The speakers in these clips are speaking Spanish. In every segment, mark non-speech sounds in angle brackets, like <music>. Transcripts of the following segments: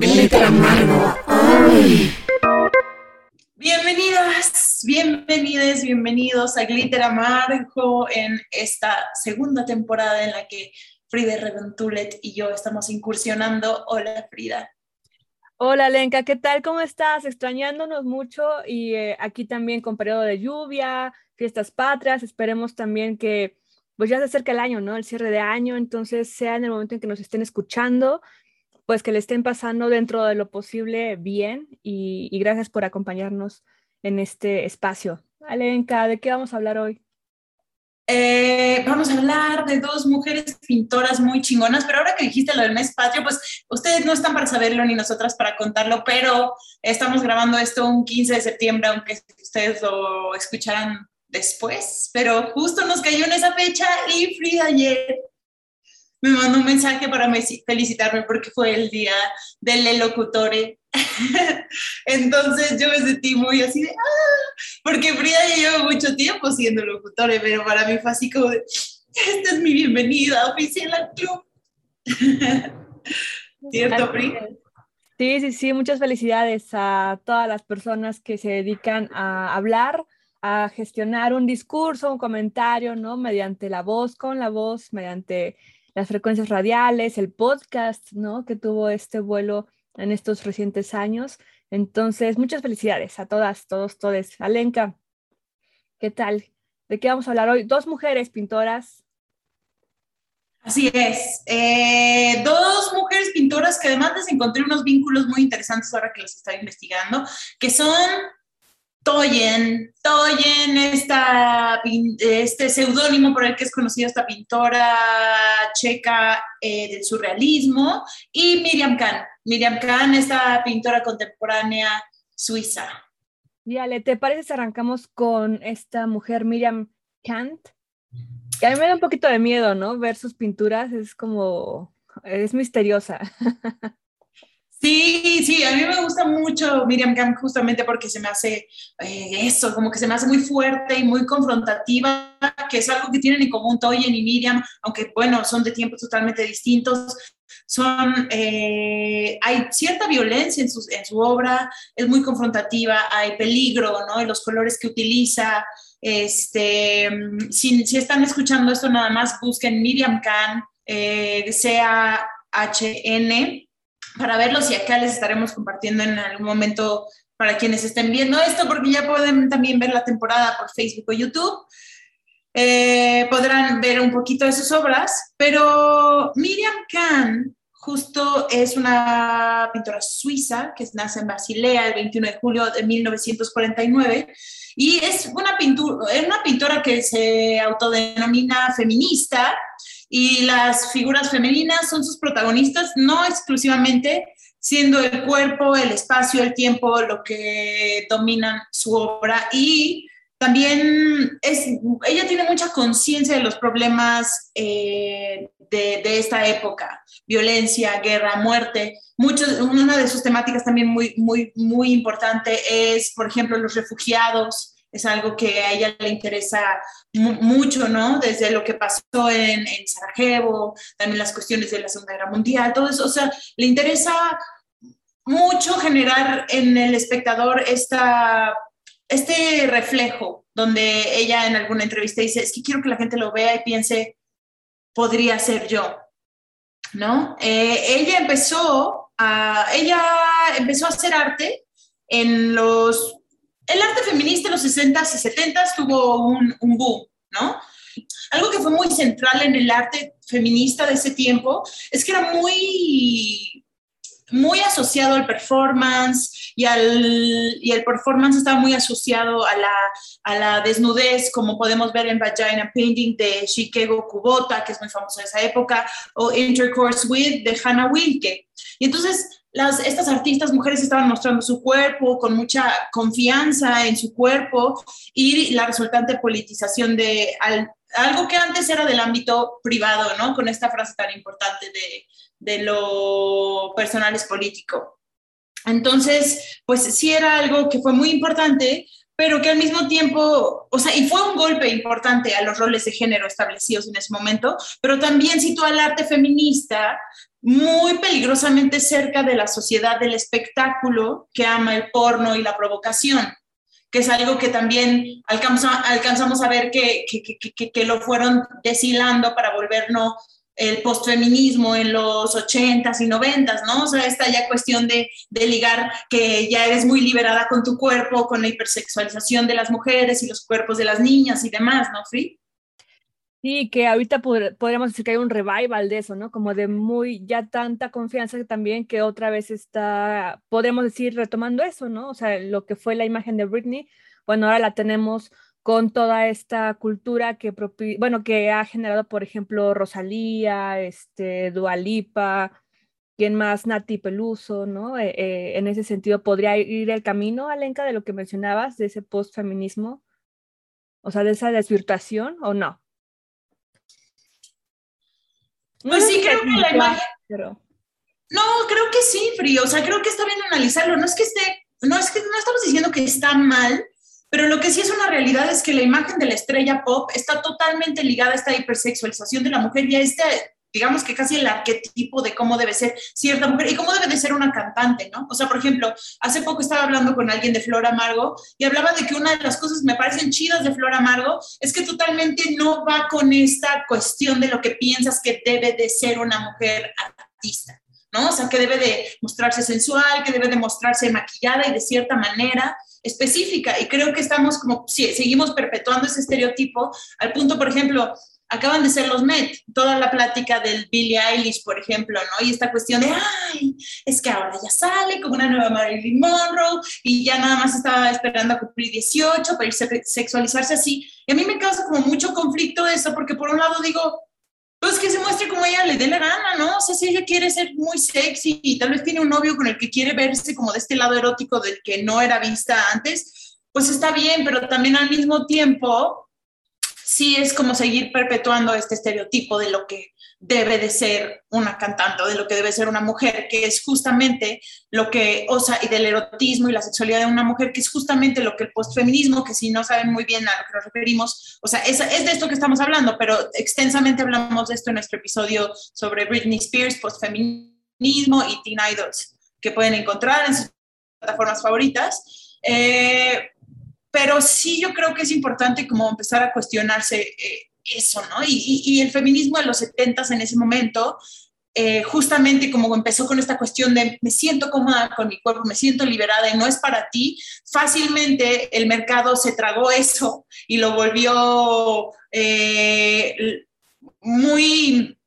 Glitter amargo. Ay. Bienvenidas, bienvenidas, bienvenidos a Glitter Amargo en esta segunda temporada en la que Frida Reventulet y yo estamos incursionando. Hola Frida. Hola Lenka, ¿qué tal? ¿Cómo estás? Extrañándonos mucho y eh, aquí también con periodo de lluvia, fiestas patrias, esperemos también que pues ya se acerca el año, ¿no? El cierre de año, entonces sea en el momento en que nos estén escuchando, pues que le estén pasando dentro de lo posible bien y, gracias por acompañarnos en este espacio. Alenka, ¿de qué vamos a hablar hoy? Eh, vamos a hablar de dos mujeres pintoras muy chingonas, pero ahora que dijiste lo del mes patrio, pues ustedes no están para saberlo ni nosotras para contarlo, pero estamos grabando esto un 15 de septiembre, aunque ustedes lo escucharan después, pero justo nos cayó en esa fecha y Frida ayer me mandó un mensaje para felicitarme porque fue el día del locutore. <laughs> Entonces yo me sentí muy así de, ah", porque Frida ya lleva mucho tiempo siendo locutore, pero para mí fue así como de, esta es mi bienvenida oficial al club. <laughs> ¿Cierto, Frida? Sí, sí, sí, muchas felicidades a todas las personas que se dedican a hablar, a gestionar un discurso, un comentario, ¿no? Mediante la voz, con la voz, mediante las frecuencias radiales, el podcast, ¿no? Que tuvo este vuelo en estos recientes años. Entonces, muchas felicidades a todas, todos, todes. Alenka, ¿qué tal? ¿De qué vamos a hablar hoy? Dos mujeres pintoras. Así es. Eh, dos mujeres pintoras que además les encontré unos vínculos muy interesantes ahora que los estoy investigando, que son Toyen, Toyen, esta, este seudónimo por el que es conocida esta pintora checa eh, del surrealismo, y Miriam Kahn. Miriam Kahn, esta pintora contemporánea suiza. Yale, ¿te parece si arrancamos con esta mujer, Miriam? Que a mí me da un poquito de miedo, ¿no? Ver sus pinturas, es como, es misteriosa. <laughs> Sí, sí, a mí me gusta mucho Miriam Kahn justamente porque se me hace eh, eso, como que se me hace muy fuerte y muy confrontativa, que es algo que tienen en común Toyen y Miriam, aunque bueno, son de tiempos totalmente distintos. Son, eh, hay cierta violencia en su, en su obra, es muy confrontativa, hay peligro, ¿no? En los colores que utiliza. Este, si, si están escuchando esto, nada más busquen Miriam Kahn, eh, C-A-H-N para verlos y acá les estaremos compartiendo en algún momento para quienes estén viendo esto, porque ya pueden también ver la temporada por Facebook o YouTube. Eh, podrán ver un poquito de sus obras, pero Miriam Kahn justo es una pintora suiza que nace en Basilea el 21 de julio de 1949 y es una, pintura, una pintora que se autodenomina feminista y las figuras femeninas son sus protagonistas, no exclusivamente, siendo el cuerpo, el espacio, el tiempo lo que dominan su obra y también es, ella tiene mucha conciencia de los problemas eh, de, de, esta época, violencia, guerra, muerte. Muchos, una de sus temáticas también muy, muy, muy importante es, por ejemplo, los refugiados, es algo que a ella le interesa mucho, ¿no? Desde lo que pasó en, Sarajevo, también las cuestiones de la Segunda Guerra Mundial, todo eso, o sea, le interesa mucho generar en el espectador esta, este reflejo, donde ella en alguna entrevista dice, es que quiero que la gente lo vea y piense, podría ser yo, ¿no? Eh, ella empezó a, ella empezó a hacer arte en los el arte feminista en los 60s y 70s tuvo un, boom, ¿no? Algo que fue muy central en el arte feminista de ese tiempo es que era muy, muy asociado al performance y, al, y el performance estaba muy asociado a la, a la desnudez, como podemos ver en Vagina Painting de Chicago Kubota, que es muy famoso de esa época, o Intercourse With de Hannah Wilke. Y entonces las, estas artistas mujeres estaban mostrando su cuerpo con mucha confianza en su cuerpo y la resultante politización de algo que antes era del ámbito privado, ¿no? Con esta frase tan importante de, de lo personal es político. Entonces, pues sí era algo que fue muy importante pero que al mismo tiempo, o sea, y fue un golpe importante a los roles de género establecidos en ese momento, pero también situó al arte feminista muy peligrosamente cerca de la sociedad del espectáculo que ama el porno y la provocación, que es algo que también alcanzamos a ver que, que, lo fueron deshilando para volvernos el postfeminismo en los 80s y 90s, ¿no? O sea, esta ya cuestión de, ligar que ya eres muy liberada con tu cuerpo, con la hipersexualización de las mujeres y los cuerpos de las niñas y demás, ¿no, Free? Sí, que ahorita podríamos decir que hay un revival de eso, ¿no? Como de muy, ya tanta confianza también que otra vez está, podemos decir, retomando eso, ¿no? O sea, lo que fue la imagen de Britney, bueno, ahora la tenemos con toda esta cultura que, bueno, que ha generado, por ejemplo, Rosalía, este, Dualipa, quien más, Nati Peluso, ¿no? Eh, eh, en ese sentido, ¿podría ir el camino, Alenka, de lo que mencionabas, de ese postfeminismo? O sea, de esa desvirtuación, ¿o no? Pues sí, creo que la imagen... No, creo que sí, Frío. O sea, creo que está bien analizarlo. No es que esté, no es que no estamos diciendo que está mal, pero lo que sí es una realidad es que la imagen de la estrella pop está totalmente ligada a esta hipersexualización de la mujer y a este, digamos que casi el arquetipo de cómo debe ser cierta mujer y cómo debe de ser una cantante, ¿no? O sea, por ejemplo, hace poco estaba hablando con alguien de Flor Amargo y hablaba de que una de las cosas que me parecen chidas de Flor Amargo es que totalmente no va con esta cuestión de lo que piensas que debe de ser una mujer artista. ¿No? O sea, que debe de mostrarse sensual, que debe de mostrarse maquillada y de cierta manera específica. Y creo que estamos como, sí, seguimos perpetuando ese estereotipo al punto, por ejemplo, acaban de ser los Met, toda la plática del Billie Eilish, por ejemplo, ¿no? Y esta cuestión de, ay, es que ahora ya sale como una nueva Marilyn Monroe y ya nada más estaba esperando a cumplir 18 para irse sexualizarse así. Y a mí me causa como mucho conflicto eso, porque por un lado digo, pues que se muestre como ella le dé la gana, ¿no? O sea, si ella quiere ser muy sexy y tal vez tiene un novio con el que quiere verse como de este lado erótico del que no era vista antes, pues está bien, pero también al mismo tiempo sí es como seguir perpetuando este estereotipo de lo que debe de ser una cantante o de lo que debe ser una mujer, que es justamente lo que, o sea, y del erotismo y la sexualidad de una mujer, que es justamente lo que el postfeminismo, que si no saben muy bien a lo que nos referimos, o sea, es, es de esto que estamos hablando, pero extensamente hablamos de esto en nuestro episodio sobre Britney Spears, postfeminismo y teen idols, que pueden encontrar en sus plataformas favoritas. Eh, pero sí yo creo que es importante como empezar a cuestionarse eh, eso, ¿no? Y, el feminismo de los 70 en ese momento, eh, justamente como empezó con esta cuestión de me siento cómoda con mi cuerpo, me siento liberada y no es para ti, fácilmente el mercado se tragó eso y lo volvió eh, muy,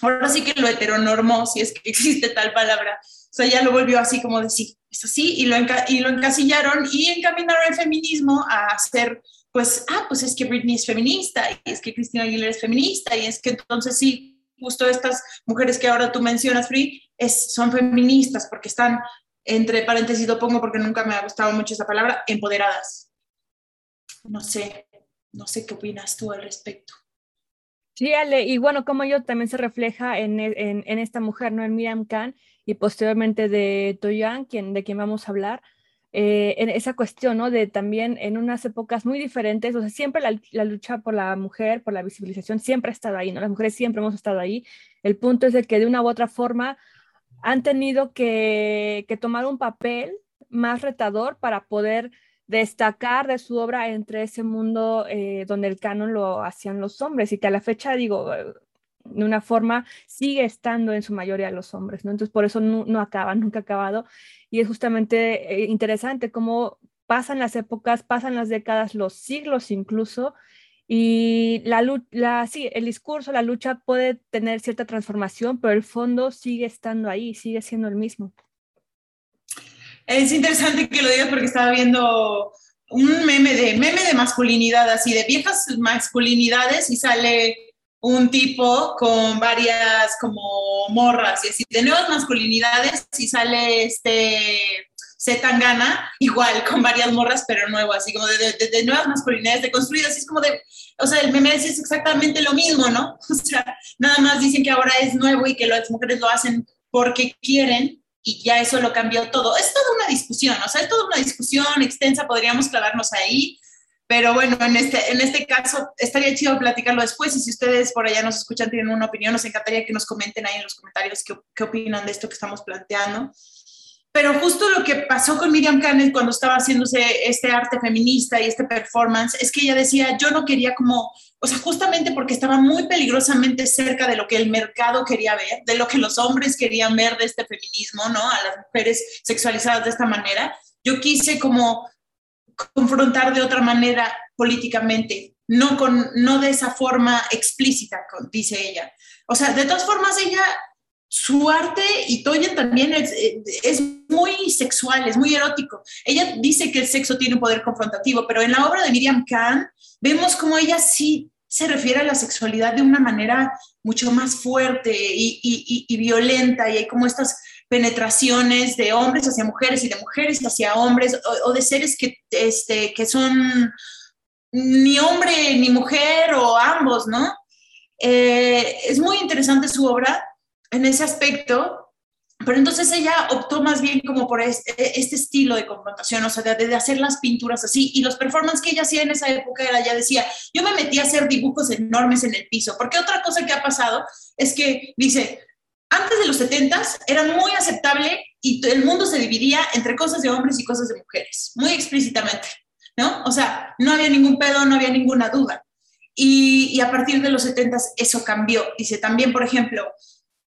ahora sí que lo heteronormó, si es que existe tal palabra, o sea, ya lo volvió así como de sí, es así, y lo, y lo encasillaron y encaminaron el feminismo a hacer pues, ah, pues es que Britney es feminista, y es que Cristina Aguilera es feminista, y es que entonces sí, justo estas mujeres que ahora tú mencionas, Free, es, son feministas porque están, entre paréntesis lo pongo porque nunca me ha gustado mucho esa palabra, empoderadas. No sé, no sé qué opinas tú al respecto. Sí, Ale, y bueno, como yo también se refleja en, en, en esta mujer, ¿no? En Miriam Khan y posteriormente de Toyan, quien, de quien vamos a hablar, eh, en esa cuestión, ¿no? De también en unas épocas muy diferentes, o sea, siempre la, lucha por la mujer, por la visibilización, siempre ha estado ahí, ¿no? Las mujeres siempre hemos estado ahí. El punto es de que de una u otra forma han tenido que, tomar un papel más retador para poder destacar de su obra entre ese mundo eh, donde el canon lo hacían los hombres y que a la fecha, digo, de una forma sigue estando en su mayoría los hombres, ¿no? Entonces por eso no, no acaba, nunca ha acabado. Y es justamente eh, interesante cómo pasan las épocas, pasan las décadas, los siglos incluso, y la, la, sí, el discurso, la lucha puede tener cierta transformación, pero el fondo sigue estando ahí, sigue siendo el mismo. Es interesante que lo digas porque estaba viendo un meme de meme de masculinidad, así de viejas masculinidades y sale un tipo con varias como morras y así de nuevas masculinidades y sale este Zetangana igual con varias morras pero nuevo, así como de, de, nuevas masculinidades deconstruidas, así es como de, o sea, el meme es exactamente lo mismo, ¿no? <laughs> O sea, nada más dicen que ahora es nuevo y que las mujeres lo hacen porque quieren y ya eso lo cambió todo. Es toda una discusión, o sea, es toda una discusión extensa, podríamos clavarnos ahí, pero bueno, en este, en este caso estaría chido platicarlo después y si ustedes por allá nos escuchan, tienen una opinión, nos encantaría que nos comenten ahí en los comentarios qué, qué opinan de esto que estamos planteando. Pero justo lo que pasó con Miriam Canet cuando estaba haciéndose este arte feminista y este performance es que ella decía, yo no quería como, o sea, justamente porque estaba muy peligrosamente cerca de lo que el mercado quería ver, de lo que los hombres querían ver de este feminismo, ¿no? A las mujeres sexualizadas de esta manera. Yo quise como confrontar de otra manera políticamente, no, con, no de esa forma explícita, dice ella. O sea, de todas formas, ella, su arte, y Toyen también es, es muy sexual, es muy erótico. Ella dice que el sexo tiene un poder confrontativo, pero en la obra de Miriam Kahn vemos como ella sí se refiere a la sexualidad de una manera mucho más fuerte y, y, y, violenta, y hay como estas penetraciones de hombres hacia mujeres y de mujeres hacia hombres, o, de seres que, este, que son ni hombre ni mujer o ambos, ¿no? Eh, es muy interesante su obra en ese aspecto, pero entonces ella optó más bien como por este, este estilo de confrontación, o sea, de, de, hacer las pinturas así. Y los performances que ella hacía en esa época era, ya decía, yo me metí a hacer dibujos enormes en el piso, porque otra cosa que ha pasado es que dice, antes de los 70 era muy aceptable y el mundo se dividía entre cosas de hombres y cosas de mujeres, muy explícitamente, ¿no? O sea, no había ningún pedo, no había ninguna duda. Y, y a partir de los 70 eso cambió. Dice también, por ejemplo,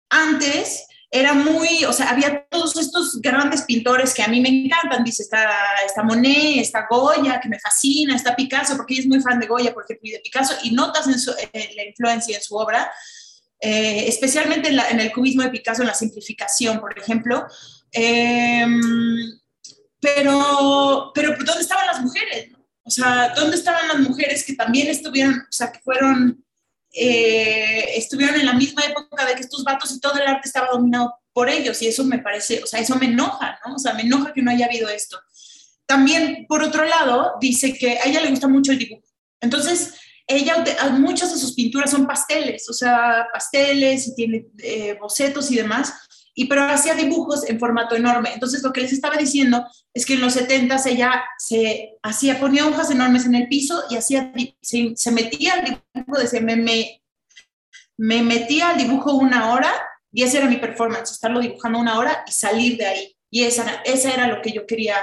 antes era muy, o sea, había todos estos grandes pintores que a mí me encantan, dice, está, está Monet, está Goya, que me fascina, está Picasso, porque ella es muy fan de Goya, por ejemplo, y de Picasso, y notas en su, en la influencia en su obra, eh, especialmente en, la, en, el cubismo de Picasso, en la simplificación, por ejemplo. Eh, pero, pero, ¿dónde estaban las mujeres? O sea, ¿dónde estaban las mujeres que también estuvieron, o sea, que fueron eh, estuvieron en la misma época de que estos vatos y todo el arte estaba dominado por ellos y eso me parece, o sea, eso me enoja, ¿no? O sea, me enoja que no haya habido esto. También, por otro lado, dice que a ella le gusta mucho el dibujo. Entonces, ella, muchas de sus pinturas son pasteles, o sea, pasteles y tiene eh, bocetos y demás y pero hacía dibujos en formato enorme. Entonces, lo que les estaba diciendo es que en los 70 ella se hacía, ponía hojas enormes en el piso y hacía, se, se metía al dibujo, decía, me, me, me metía al dibujo una hora y esa era mi performance, estarlo dibujando una hora y salir de ahí. Y esa, esa era lo que yo quería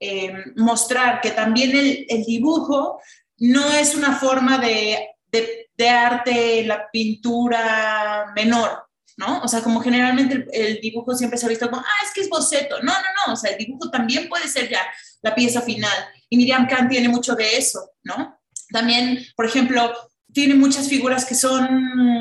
eh, mostrar, que también el, el, dibujo no es una forma de, de, arte, la pintura menor, ¿no? O sea, como generalmente el, el, dibujo siempre se ha visto como, ah, es que es boceto. No, no, no, o sea, el dibujo también puede ser ya la pieza final. Y Miriam Kahn tiene mucho de eso, ¿no? También, por ejemplo, tiene muchas figuras que son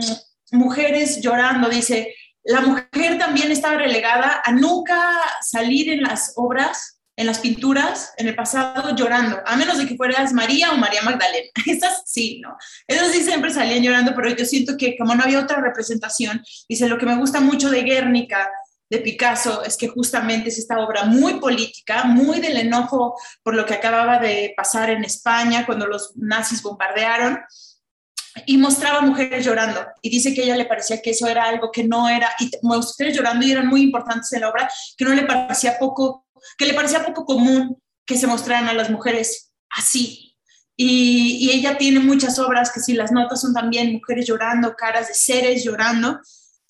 mujeres llorando, dice, la mujer también estaba relegada a nunca salir en las obras en las pinturas en el pasado llorando, a menos de que fueras María o María Magdalena. <laughs> Esas sí, ¿no? Esas sí siempre salían llorando, pero yo siento que como no había otra representación, dice, lo que me gusta mucho de Guernica, de Picasso, es que justamente es esta obra muy política, muy del enojo por lo que acababa de pasar en España cuando los nazis bombardearon, y mostraba mujeres llorando y dice que a ella le parecía que eso era algo que no era, y mujeres llorando y eran muy importantes en la obra, que no le parecía poco que le parecía poco común que se mostraran a las mujeres así. Y, ella tiene muchas obras que si las notas son también mujeres llorando, caras de seres llorando,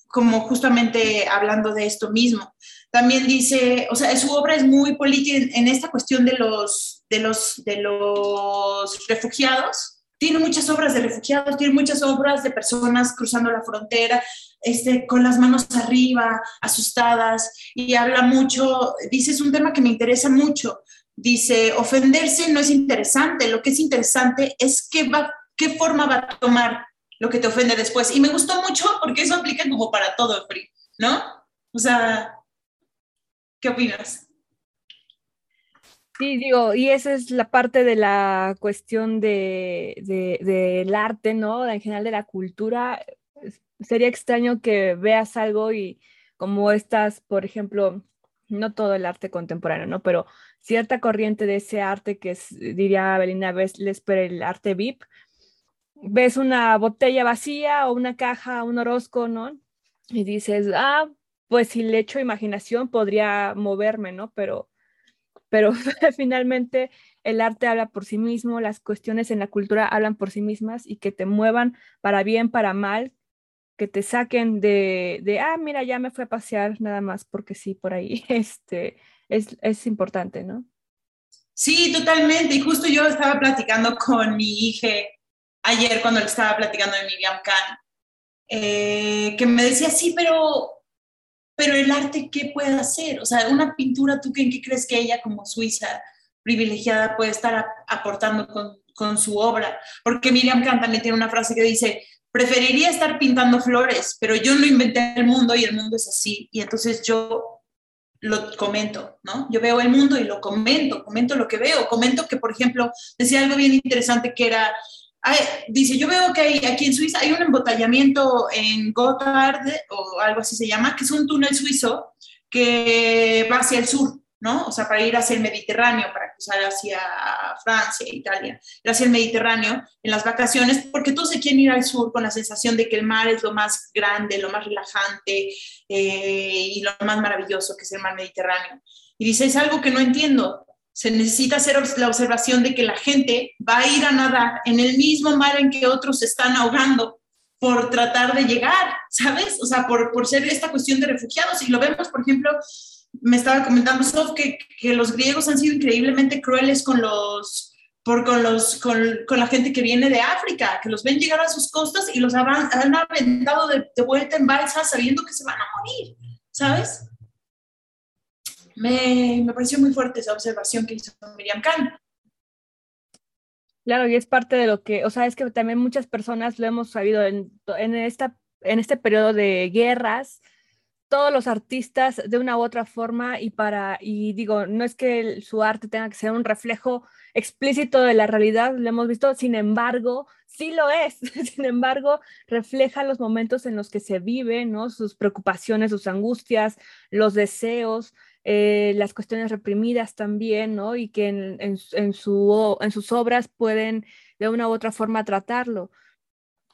como justamente hablando de esto mismo. También dice, o sea, su obra es muy política en, en esta cuestión de los, de, los, de los refugiados, tiene muchas obras de refugiados, tiene muchas obras de personas cruzando la frontera, este, con las manos arriba, asustadas, y habla mucho, dice, es un tema que me interesa mucho. Dice, ofenderse no es interesante, lo que es interesante es qué, va, qué forma va a tomar lo que te ofende después. Y me gustó mucho porque eso aplica como para todo, ¿no? O sea, ¿qué opinas? Sí, digo, y esa es la parte de la cuestión de, de, del arte, ¿no? En general de la cultura. Sería extraño que veas algo y como estas, por ejemplo, no todo el arte contemporáneo, ¿no? Pero cierta corriente de ese arte que es, diría Belinda Lesper, el arte VIP, ves una botella vacía o una caja, un orozco, ¿no? Y dices, ah, pues si le echo imaginación podría moverme, ¿no? Pero, pero <laughs> finalmente el arte habla por sí mismo, las cuestiones en la cultura hablan por sí mismas y que te muevan para bien, para mal, que te saquen de, de ah, mira, ya me fue a pasear nada más porque sí, por ahí, <laughs> este, es, es importante, ¿no? Sí, totalmente. Y justo yo estaba platicando con mi hija ayer cuando le estaba platicando de Miriam Khan, eh, que me decía, sí, pero, pero el arte, ¿qué puede hacer? O sea, una pintura, ¿tú en qué crees que ella como suiza privilegiada puede estar aportando con, con su obra? Porque Miriam Khan también tiene una frase que dice, preferiría estar pintando flores, pero yo no inventé el mundo y el mundo es así. Y entonces yo lo comento, ¿no? Yo veo el mundo y lo comento, comento lo que veo, comento que, por ejemplo, decía algo bien interesante que era, dice, yo veo que hay, aquí en Suiza hay un embotellamiento en Gotthard, o algo así se llama, que es un túnel suizo que va hacia el sur, ¿no? O sea, para ir hacia el Mediterráneo, para cruzar hacia Francia, Italia, ir hacia el Mediterráneo en las vacaciones, porque todos se quieren ir al sur con la sensación de que el mar es lo más grande, lo más relajante eh, y lo más maravilloso que es el mar Mediterráneo. Y dice, es algo que no entiendo. Se necesita hacer la observación de que la gente va a ir a nadar en el mismo mar en que otros se están ahogando por tratar de llegar, ¿sabes? O sea, por, por ser esta cuestión de refugiados. Y lo vemos, por ejemplo, me estaba comentando Sof que, que, los griegos han sido increíblemente crueles con los, por, con, los, con, con, la gente que viene de África, que los ven llegar a sus costas y los han, han aventado de, vuelta en balsa sabiendo que se van a morir, ¿sabes? Me, me pareció muy fuerte esa observación que hizo Miriam Khan. Claro, y es parte de lo que, o sea, es que también muchas personas lo hemos sabido en, en, esta, en este periodo de guerras, todos los artistas de una u otra forma y para, y digo, no es que su arte tenga que ser un reflejo explícito de la realidad, lo hemos visto, sin embargo, sí lo es, <laughs> sin embargo, refleja los momentos en los que se vive, ¿no? Sus preocupaciones, sus angustias, los deseos, eh, las cuestiones reprimidas también, ¿no? Y que en, en, su, en sus obras pueden de una u otra forma tratarlo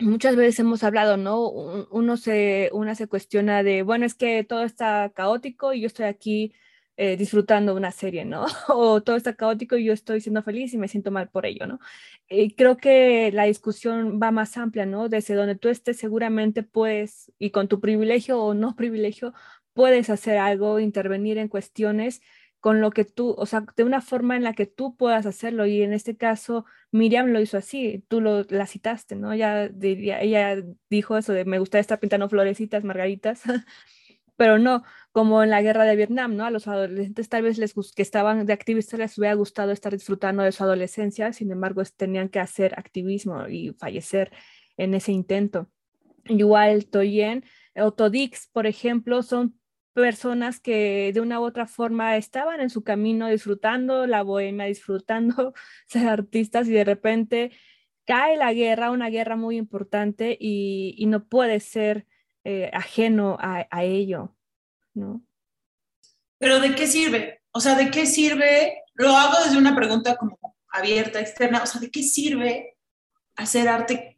muchas veces hemos hablado, ¿no? Uno se, una se cuestiona de, bueno, es que todo está caótico y yo estoy aquí eh, disfrutando una serie, ¿no? <laughs> O todo está caótico y yo estoy siendo feliz y me siento mal por ello, ¿no? Y creo que la discusión va más amplia, ¿no? Desde donde tú estés seguramente puedes, y con tu privilegio o no privilegio, puedes hacer algo, intervenir en cuestiones con lo que tú, o sea, de una forma en la que tú puedas hacerlo. Y en este caso, Miriam lo hizo así, tú lo, la citaste, ¿no? Ella, diría, ella dijo eso de me gustaría estar pintando florecitas, margaritas, <laughs> pero no, como en la guerra de Vietnam, ¿no? A los adolescentes tal vez les que estaban de activistas les hubiera gustado estar disfrutando de su adolescencia, sin embargo, tenían que hacer activismo y fallecer en ese intento. Igual Toyen, Otodix, por ejemplo, son personas que de una u otra forma estaban en su camino disfrutando la bohemia, disfrutando <laughs> ser artistas y de repente cae la guerra, una guerra muy importante y, y no puede ser eh, ajeno a, a, ello, ¿no? Pero ¿de qué sirve? O sea, ¿de qué sirve? Lo hago desde una pregunta como abierta, externa, o sea, ¿de qué sirve hacer arte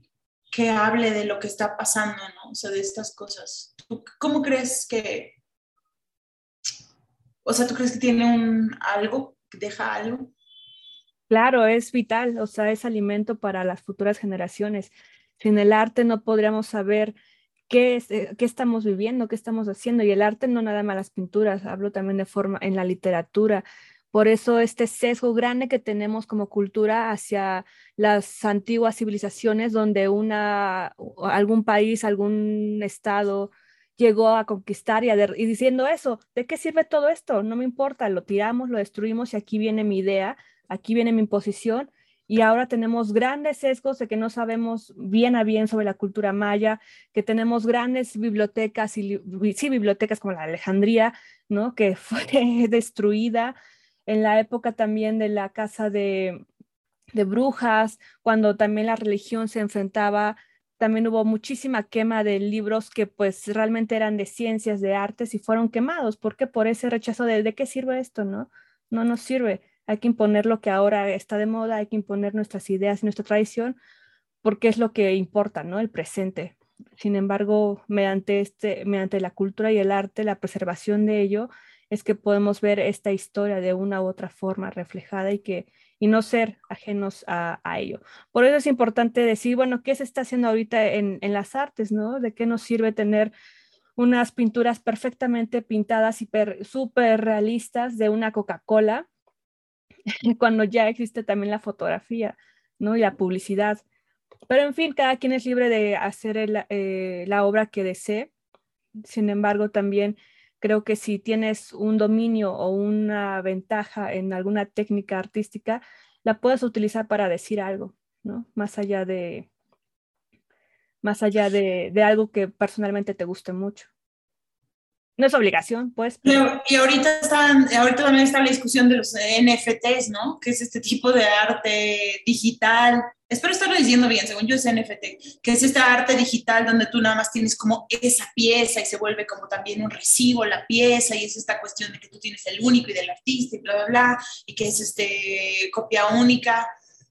que hable de lo que está pasando, ¿no? O sea, de estas cosas. ¿Cómo crees que, o sea, ¿tú crees que tiene un algo, deja algo? Claro, es vital, o sea, es alimento para las futuras generaciones. Sin el arte no podríamos saber qué, es, eh, qué estamos viviendo, qué estamos haciendo. Y el arte no nada más las pinturas, hablo también de forma en la literatura. Por eso este sesgo grande que tenemos como cultura hacia las antiguas civilizaciones donde una, algún país, algún estado, llegó a conquistar y, y, diciendo eso, ¿de qué sirve todo esto? No me importa, lo tiramos, lo destruimos y aquí viene mi idea, aquí viene mi imposición y ahora tenemos grandes sesgos de que no sabemos bien a bien sobre la cultura maya, que tenemos grandes bibliotecas y sí, bibliotecas como la Alejandría, ¿no? Que <laughs> fue destruida en la época también de la casa de, de brujas, cuando también la religión se enfrentaba también hubo muchísima quema de libros que pues realmente eran de ciencias, de artes y fueron quemados. ¿Por qué? Por ese rechazo de ¿de qué sirve esto? No, no nos sirve. Hay que imponer lo que ahora está de moda, hay que imponer nuestras ideas y nuestra tradición porque es lo que importa, ¿no? El presente. Sin embargo, mediante, este, mediante la cultura y el arte, la preservación de ello, es que podemos ver esta historia de una u otra forma reflejada y que y no ser ajenos a, ello. Por eso es importante decir, bueno, ¿qué se está haciendo ahorita en, en las artes, no? ¿De qué nos sirve tener unas pinturas perfectamente pintadas y súper realistas de una Coca-Cola <laughs> cuando ya existe también la fotografía, ¿no? Y la publicidad. Pero en fin, cada quien es libre de hacer eh, la obra que desee. Sin embargo, también creo que si tienes un dominio o una ventaja en alguna técnica artística, la puedes utilizar para decir algo, ¿no? Más allá de, más allá de, de algo que personalmente te guste mucho. No es obligación, pues. y ahorita, están, ahorita también está la discusión de los NFTs, ¿no? Que es este tipo de arte digital. Espero estarlo diciendo bien, según yo es NFT, que es esta arte digital donde tú nada más tienes como esa pieza y se vuelve como también un recibo la pieza y es esta cuestión de que tú tienes el único y del artista y bla, bla, bla, y que es este copia única.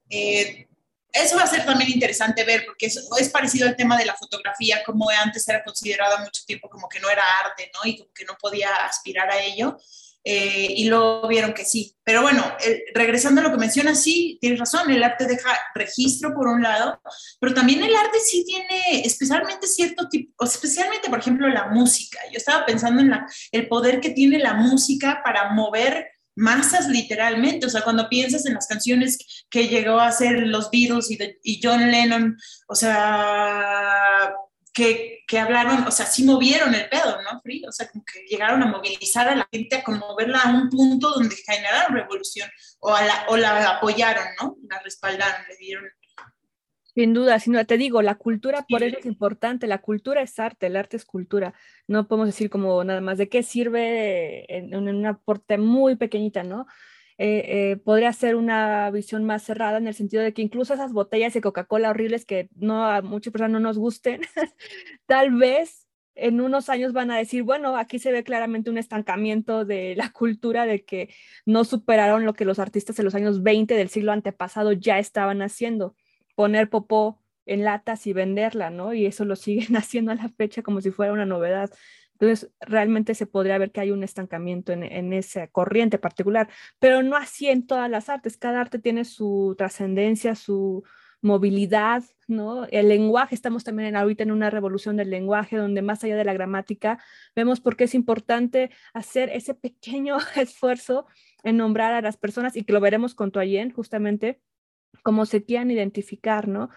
Eh, eso va a ser también interesante ver, porque es, es, parecido al tema de la fotografía, como antes era considerada mucho tiempo como que no era arte, ¿no? Y como que no podía aspirar a ello. Eh, y luego vieron que sí. Pero bueno, regresando a lo que mencionas, sí, tienes razón, el arte deja registro por un lado, pero también el arte sí tiene especialmente cierto tipo, especialmente por ejemplo la música. Yo estaba pensando en la, el poder que tiene la música para mover masas literalmente, o sea, cuando piensas en las canciones que llegó a hacer los Beatles y, John Lennon, o sea, que, que, hablaron, o sea, sí movieron el pedo, ¿no, Free? O sea, como que llegaron a movilizar a la gente, a conmoverla a un punto donde generaron revolución, o, a la, o la apoyaron, ¿no? La respaldaron, le dieron sin duda, sin duda, te digo, la cultura por eso es importante, la cultura es arte, el arte es cultura. No podemos decir como nada más de qué sirve en, una aporte muy pequeñita, ¿no? Eh, eh, podría ser una visión más cerrada en el sentido de que incluso esas botellas de Coca-Cola horribles que no a muchas personas no nos gusten, <laughs> tal vez en unos años van a decir, bueno, aquí se ve claramente un estancamiento de la cultura de que no superaron lo que los artistas en los años 20 del siglo antepasado ya estaban haciendo poner popó en latas y venderla, ¿no? Y eso lo <laughs> siguen haciendo a la fecha como si fuera una novedad. Entonces, realmente se podría ver que hay un estancamiento en, en, esa corriente particular, pero no así en todas las artes. Cada arte tiene su trascendencia, su movilidad, ¿no? El lenguaje, estamos también en, ahorita en una revolución del lenguaje, donde más allá de la gramática, vemos por qué es importante hacer ese pequeño <laughs> esfuerzo en nombrar a las personas y que lo veremos con Toyen, justamente, como se quieran identificar, ¿no?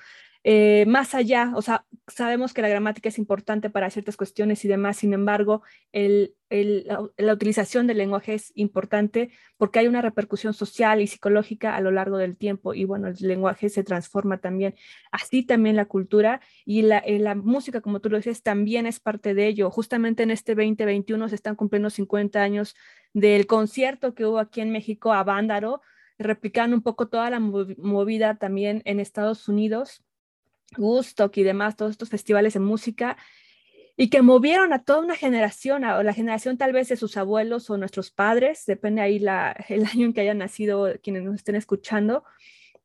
Eh, más allá, o sea, sabemos que la gramática es importante para ciertas cuestiones y demás, sin embargo, el, el, la, utilización del lenguaje es importante porque hay una repercusión social y psicológica a lo largo del tiempo y bueno, el lenguaje se transforma también, así también la cultura y la, eh, la música, como tú lo dices, también es parte de ello. Justamente en este 2021 se están cumpliendo 50 años del concierto que hubo aquí en México a Vándaro, replicando un poco toda la movida también en Estados Unidos, Woodstock y demás, todos estos festivales de música, y que movieron a toda una generación, a la generación tal vez de sus abuelos o nuestros padres, depende ahí la, <laughs> el año en que hayan nacido quienes nos estén escuchando,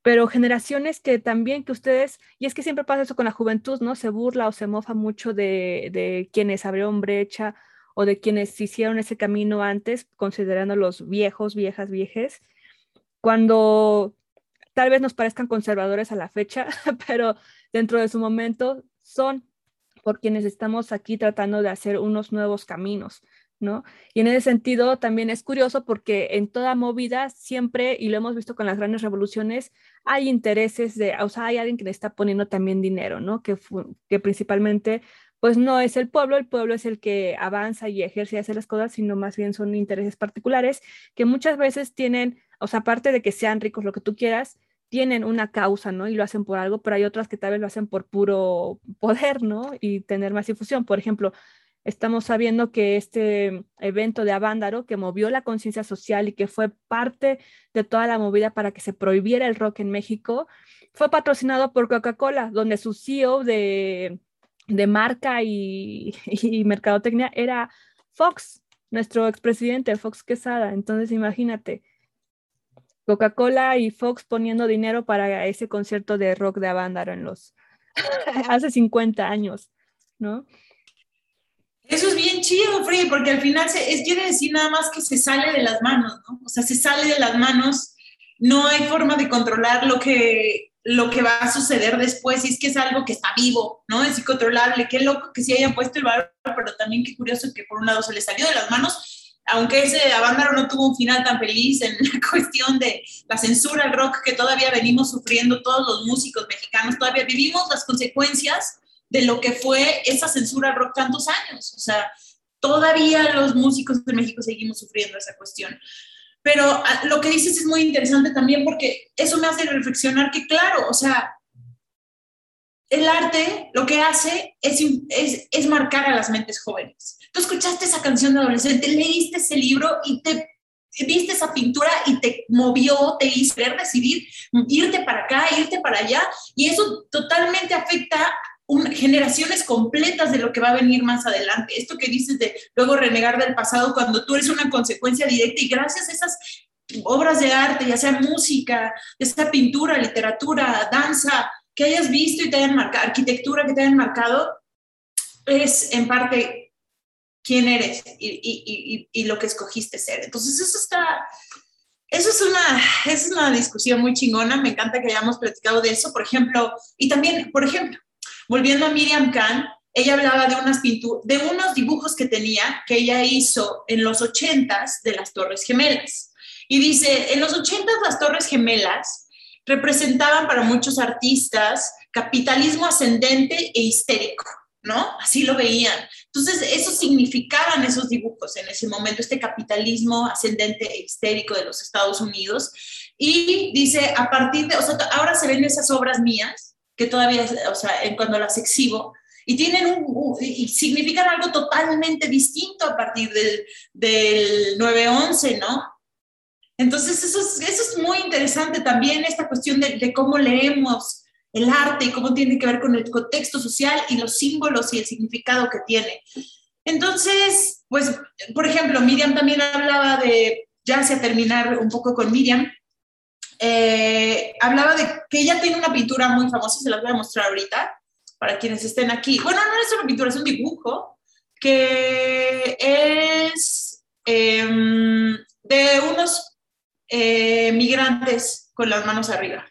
pero generaciones que también que ustedes, y es que siempre pasa eso con la juventud, ¿no? Se burla o se mofa mucho de, de quienes abrieron brecha o de quienes hicieron ese camino antes, considerando los viejos, viejas, viejes, cuando tal vez nos parezcan conservadores a la fecha, <laughs> pero dentro de su momento son por quienes estamos aquí tratando de hacer unos nuevos caminos, ¿no? Y en ese sentido también es curioso porque en toda movida siempre, y lo hemos visto con las grandes revoluciones, hay intereses de, o sea, hay alguien que le está poniendo también dinero, ¿no? Que, que principalmente, pues no es el pueblo, el pueblo es el que avanza y ejerce y hace las cosas, sino más bien son intereses particulares que muchas veces tienen o sea, aparte de que sean ricos, lo que tú quieras, tienen una causa, ¿no? Y lo hacen por algo, pero hay otras que tal vez lo hacen por puro <laughs> poder, ¿no? Y tener más difusión. Por ejemplo, estamos sabiendo que este evento de Avándaro, que movió la conciencia social y que fue parte de toda la movida para que se prohibiera el rock en México, fue patrocinado por Coca-Cola, donde su CEO de, de marca y, <laughs> y mercadotecnia era Fox, nuestro expresidente Fox Quesada. Entonces, imagínate, Coca-Cola y Fox poniendo dinero para ese concierto de rock de Avándaro en los <laughs> hace 50 años. ¿no? Eso es bien chido, Free, porque al final se, es, quiere decir nada más que se sale de las manos, ¿no? O sea, se sale de las manos, no hay forma de controlar lo que, lo que va a suceder después, y es que es algo que está vivo, ¿no? Es incontrolable, qué loco que sí hayan puesto el valor, pero también qué curioso que por un lado se le salió de las manos, aunque ese Avándaro no tuvo un final tan feliz en la <laughs> cuestión de la censura al rock que todavía venimos sufriendo todos los músicos mexicanos, todavía vivimos las consecuencias de lo que fue esa censura al rock tantos años, o sea, todavía los músicos de México seguimos sufriendo esa cuestión. Pero ah, lo que dices es muy interesante también porque eso me hace reflexionar que, claro, o sea, el arte lo que hace es, es, es marcar a las mentes jóvenes. Tú escuchaste esa canción de adolescente, leíste ese libro y te viste esa pintura y te movió, te hizo querer decidir irte para acá, irte para allá, y eso totalmente afecta generaciones completas de lo que va a venir más adelante. Esto que dices de luego renegar del pasado cuando tú eres una consecuencia directa y gracias a esas obras de arte, ya sea música, ya sea pintura, literatura, danza, que hayas visto y te hayan marcado, arquitectura que te hayan marcado, es en parte quién eres y, lo que escogiste ser. Entonces eso está, eso es una, es una discusión muy chingona, me encanta que hayamos platicado de eso, por ejemplo, y también, por ejemplo, Volviendo a Miriam Khan, ella hablaba de, unas de unos dibujos que tenía, que ella hizo en los ochentas de las Torres Gemelas. Y dice, en los ochentas las Torres Gemelas representaban para muchos artistas capitalismo ascendente e histérico, ¿no? Así lo veían. Entonces, eso significaban esos dibujos en ese momento, este capitalismo ascendente e histérico de los Estados Unidos. Y dice, a partir de, o sea, ahora se ven esas obras mías que todavía, o sea, cuando las exhibo, y tienen un, y significan algo totalmente distinto a partir del, del 9-11, ¿no? Entonces, eso es, eso es muy interesante también, esta cuestión de, cómo leemos el arte y cómo tiene que ver con el contexto social y los símbolos y el significado que tiene. Entonces, pues, por ejemplo, Miriam también hablaba de, ya hacia terminar un poco con Miriam, eh, hablaba de que ella tiene una pintura muy famosa, se las voy a mostrar ahorita, para quienes estén aquí. Bueno, no es una pintura, es un dibujo que es em, de unos eh, migrantes con las manos arriba.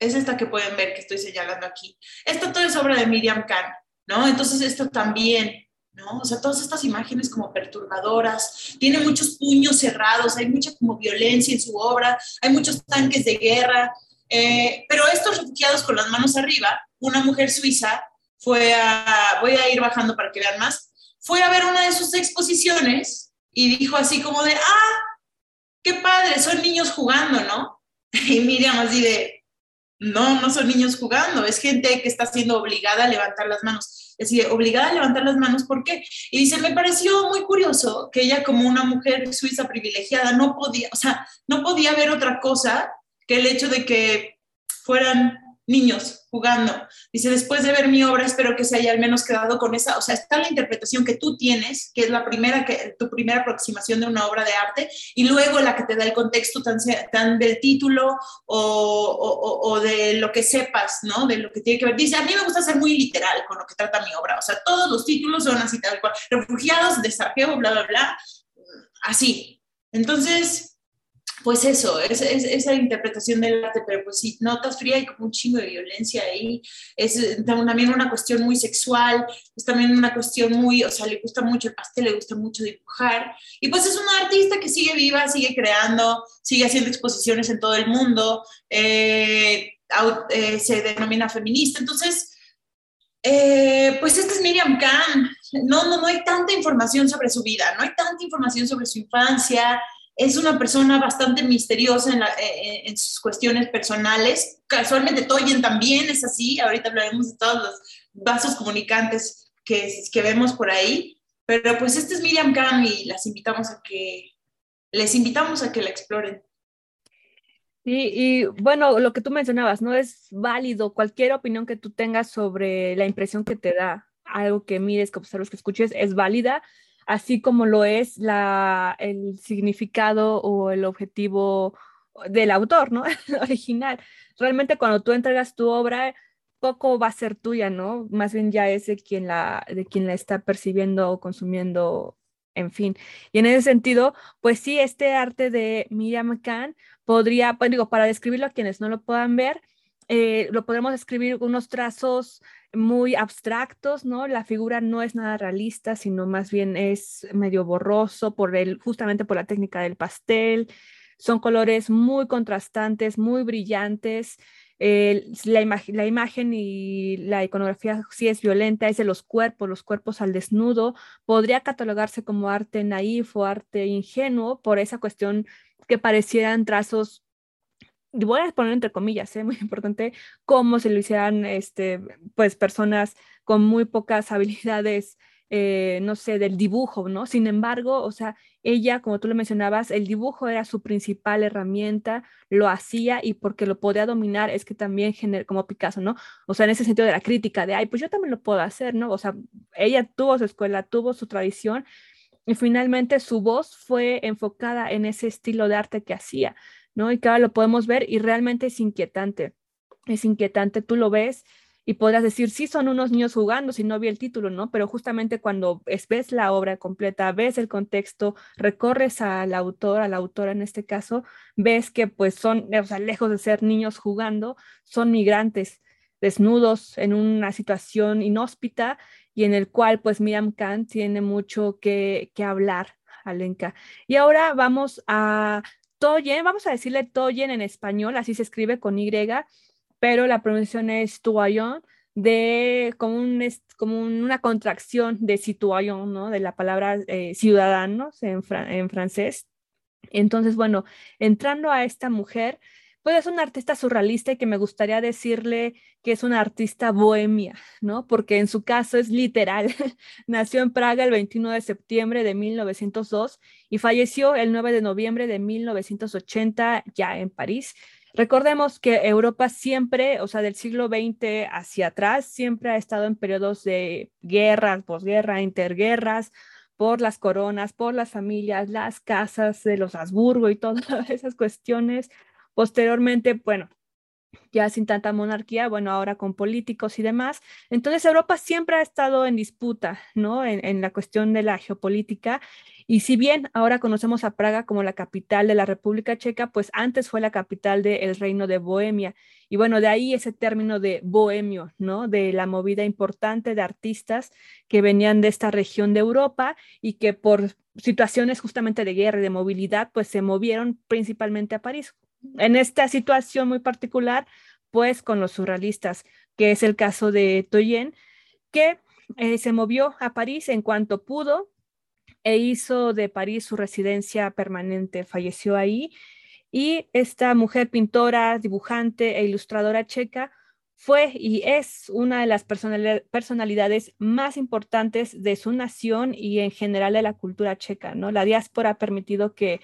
Es esta que pueden ver que estoy señalando aquí. Esto todo es obra de Miriam Khan, ¿no? Entonces esto también ¿no? O sea, todas estas imágenes como perturbadoras, tiene muchos puños cerrados, hay mucha como violencia en su obra, hay muchos tanques de guerra, eh, pero estos refugiados con las manos arriba, una mujer suiza fue a, voy a ir bajando para que vean más, fue a ver una de sus exposiciones y dijo así como de, ah, qué padre, son niños jugando, ¿no? <laughs> Y Miriam así de, no, no son niños jugando, es gente que está siendo obligada a levantar las manos es decir, obligada a levantar las manos, ¿por qué? Y dice, me pareció muy curioso que ella como una mujer suiza privilegiada no podía, o sea, no podía ver otra cosa que el hecho de que fueran niños jugando. Dice, después de ver mi obra, espero que se haya al menos quedado con esa, o sea, está la interpretación que tú tienes, que es la primera, que, tu primera aproximación de una obra de arte, y luego la que te da el contexto tan, tan del título o, o, o, de lo que sepas, ¿no? De lo que tiene que ver. Dice, a mí me gusta ser muy literal con lo que trata mi obra, o sea, todos los títulos son así tal cual, refugiados, de saqueo, bla, bla, bla, así. Entonces, pues eso, es, esa interpretación del arte, pero pues si notas fría y como un chingo de violencia ahí, es eh, también una cuestión muy sexual, es también una cuestión muy, o sea, le gusta mucho el pastel, le gusta mucho dibujar, y pues es una artista que sigue viva, sigue creando, sigue haciendo exposiciones en todo el mundo, eh, eh, se denomina feminista, entonces... pues esta es Miriam Khan. No, no, no hay tanta información sobre su vida, no hay tanta información sobre su infancia, es una persona bastante misteriosa en, eh, en, sus cuestiones personales. Casualmente Toyen también es así, ahorita hablaremos de todos los vasos comunicantes que, que vemos por ahí, pero pues este es Miriam Khan y las invitamos a que, les invitamos a que la exploren. Sí, y bueno, lo que tú mencionabas, no es válido cualquier opinión que tú tengas sobre la impresión que te da, algo que mires, que observes, que escuches, es válida, así como lo es la, el significado o el objetivo del autor, ¿no? <laughs> original. Realmente cuando tú entregas tu obra, poco va a ser tuya, ¿no? Más bien ya es de quien la, de quien la está percibiendo o consumiendo, en fin. Y en ese sentido, pues sí, este arte de Miriam Khan podría, pues digo, para describirlo a quienes no lo puedan ver, eh, lo podemos escribir unos trazos muy abstractos, ¿no? La figura no es nada realista, sino más bien es medio borroso por el, justamente por la técnica del pastel. Son colores muy contrastantes, muy brillantes. la, la, imagen y la iconografía sí es violenta, es de los cuerpos, los cuerpos al desnudo. Podría catalogarse como arte naif o arte ingenuo por esa cuestión que parecieran trazos voy a poner entre comillas, ¿eh? <laughs> muy importante, como se lo hicieran este, pues, personas con muy pocas <laughs> habilidades, eh, no sé, del dibujo, ¿no? Sin embargo, o sea, ella, como tú lo mencionabas, el dibujo era su principal herramienta, lo hacía y porque lo podía dominar es que también generó, como Picasso, ¿no? O sea, en ese sentido de la crítica, de, ay, pues yo también lo puedo hacer, ¿no? O sea, ella tuvo su escuela, tuvo su tradición y finalmente su voz fue enfocada en ese estilo de arte que hacía. Y ahora lo podemos ver y realmente es inquietante. Es inquietante, tú lo ves y podrás decir, sí, son unos niños jugando, si no vi el título, ¿no? Pero justamente cuando ves la obra completa, ves el contexto, recorres al autor, a la autora en este caso, ves que pues son, o sea, lejos de ser niños jugando, son migrantes desnudos en una situación inhóspita y en el cual pues Miriam Khan tiene mucho que, que hablar, Alenka. Y ahora vamos a Toyen, vamos a decirle Toyen en español, así se escribe con Y, pero la pronunciación es Tuayon, de como, un, como una contracción de citoyen, ¿no? De la palabra eh, ciudadanos en, en francés. Entonces, bueno, entrando a esta mujer, pues es una artista surrealista y que me gustaría decirle que es una artista bohemia, ¿no? Porque en su caso es literal. <laughs> Nació en Praga el 21 de septiembre de 1902 y falleció el 9 de noviembre de 1980 ya en París. Recordemos que Europa siempre, o sea, del siglo XX hacia atrás, siempre ha estado en periodos de guerras, posguerra, interguerras, por las coronas, por las familias, las casas de los Habsburgo y <laughs> todas esas cuestiones Posteriormente, bueno, ya sin tanta monarquía, bueno, ahora con políticos y demás. Entonces, Europa siempre ha estado en disputa, ¿no? En, la cuestión de la geopolítica. Y si bien ahora conocemos a Praga como la capital de la República Checa, pues antes fue la capital del reino de Bohemia. Y bueno, de ahí ese término de bohemio, ¿no? De la movida importante de artistas que venían de esta región de Europa y que por situaciones justamente de guerra y de movilidad, pues se movieron principalmente a París, en esta situación muy particular, pues con los surrealistas, que es el caso de Toyen, que eh, se movió a París en cuanto pudo e hizo de París su residencia permanente, falleció ahí. Y esta mujer pintora, dibujante e ilustradora checa fue y es una de las personalidades más importantes de su nación y en general de la cultura checa, ¿no? La diáspora ha permitido que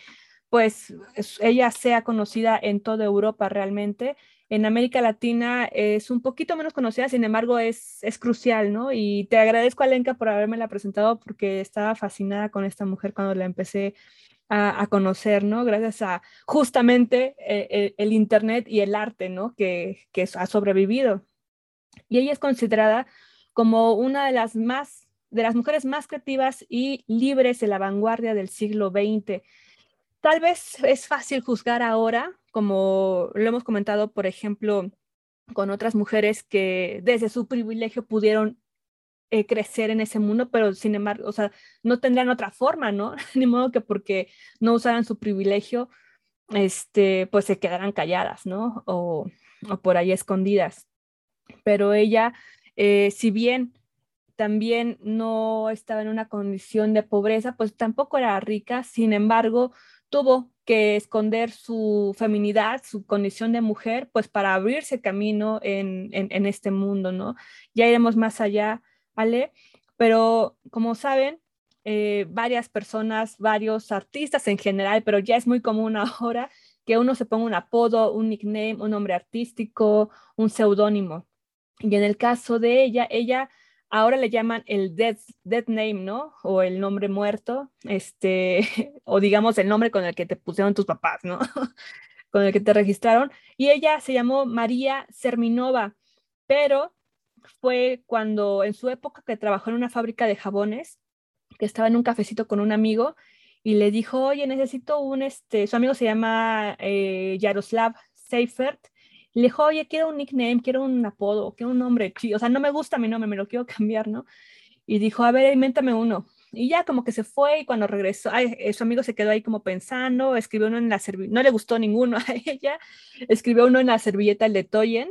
pues ella sea conocida en toda Europa realmente. En América Latina es un poquito menos conocida, sin embargo es, es crucial, ¿no? Y te agradezco, Alenka, por haberme la presentado porque estaba fascinada con esta mujer cuando la empecé a, conocer, ¿no? Gracias a justamente eh, el, Internet y el arte, ¿no? Que, que ha sobrevivido. Y ella es considerada como una de las más, de las mujeres más creativas y libres de la vanguardia del siglo XX Tal vez es fácil juzgar ahora, como lo hemos comentado, por ejemplo, con otras mujeres que desde su privilegio pudieron eh, crecer en ese mundo, pero sin embargo, o sea, no tendrían otra forma, ¿no? <laughs> Ni modo que porque no usaran su privilegio, este, pues se quedaran calladas, ¿no? O, por ahí escondidas. Pero ella, eh, si bien también no estaba en una condición de pobreza, pues tampoco era rica, sin embargo, tuvo que esconder su feminidad, su condición de mujer, pues para abrirse camino en, este mundo, ¿no? Ya iremos más allá, Ale, pero como saben, eh, varias personas, varios artistas en general, pero ya es muy común <laughs> ahora que uno se ponga un apodo, un nickname, un nombre artístico, un seudónimo. Y en el caso de ella, ella ahora le llaman el death, name, ¿no? O el nombre muerto, este, <laughs> o digamos el nombre con el que te pusieron tus papás, ¿no? <laughs> con el que te registraron. Y ella se llamó María Serminova. pero fue cuando en su época que trabajó en una fábrica de jabones, que estaba en un cafecito con un amigo y le dijo, oye, necesito un, este, su amigo se llama eh, Yaroslav Seifert, le dijo, oye, quiero un nickname, quiero un apodo, quiero un nombre o sea, no me gusta mi nombre, me lo quiero <laughs> cambiar, ¿no? Y dijo, a ver, invéntame uno. Y ya como que se fue y cuando regresó, ay, su amigo se quedó ahí como pensando, escribió uno en la servilleta, no le gustó ninguno <laughs> a ella, escribió uno en la servilleta, el de Toyen,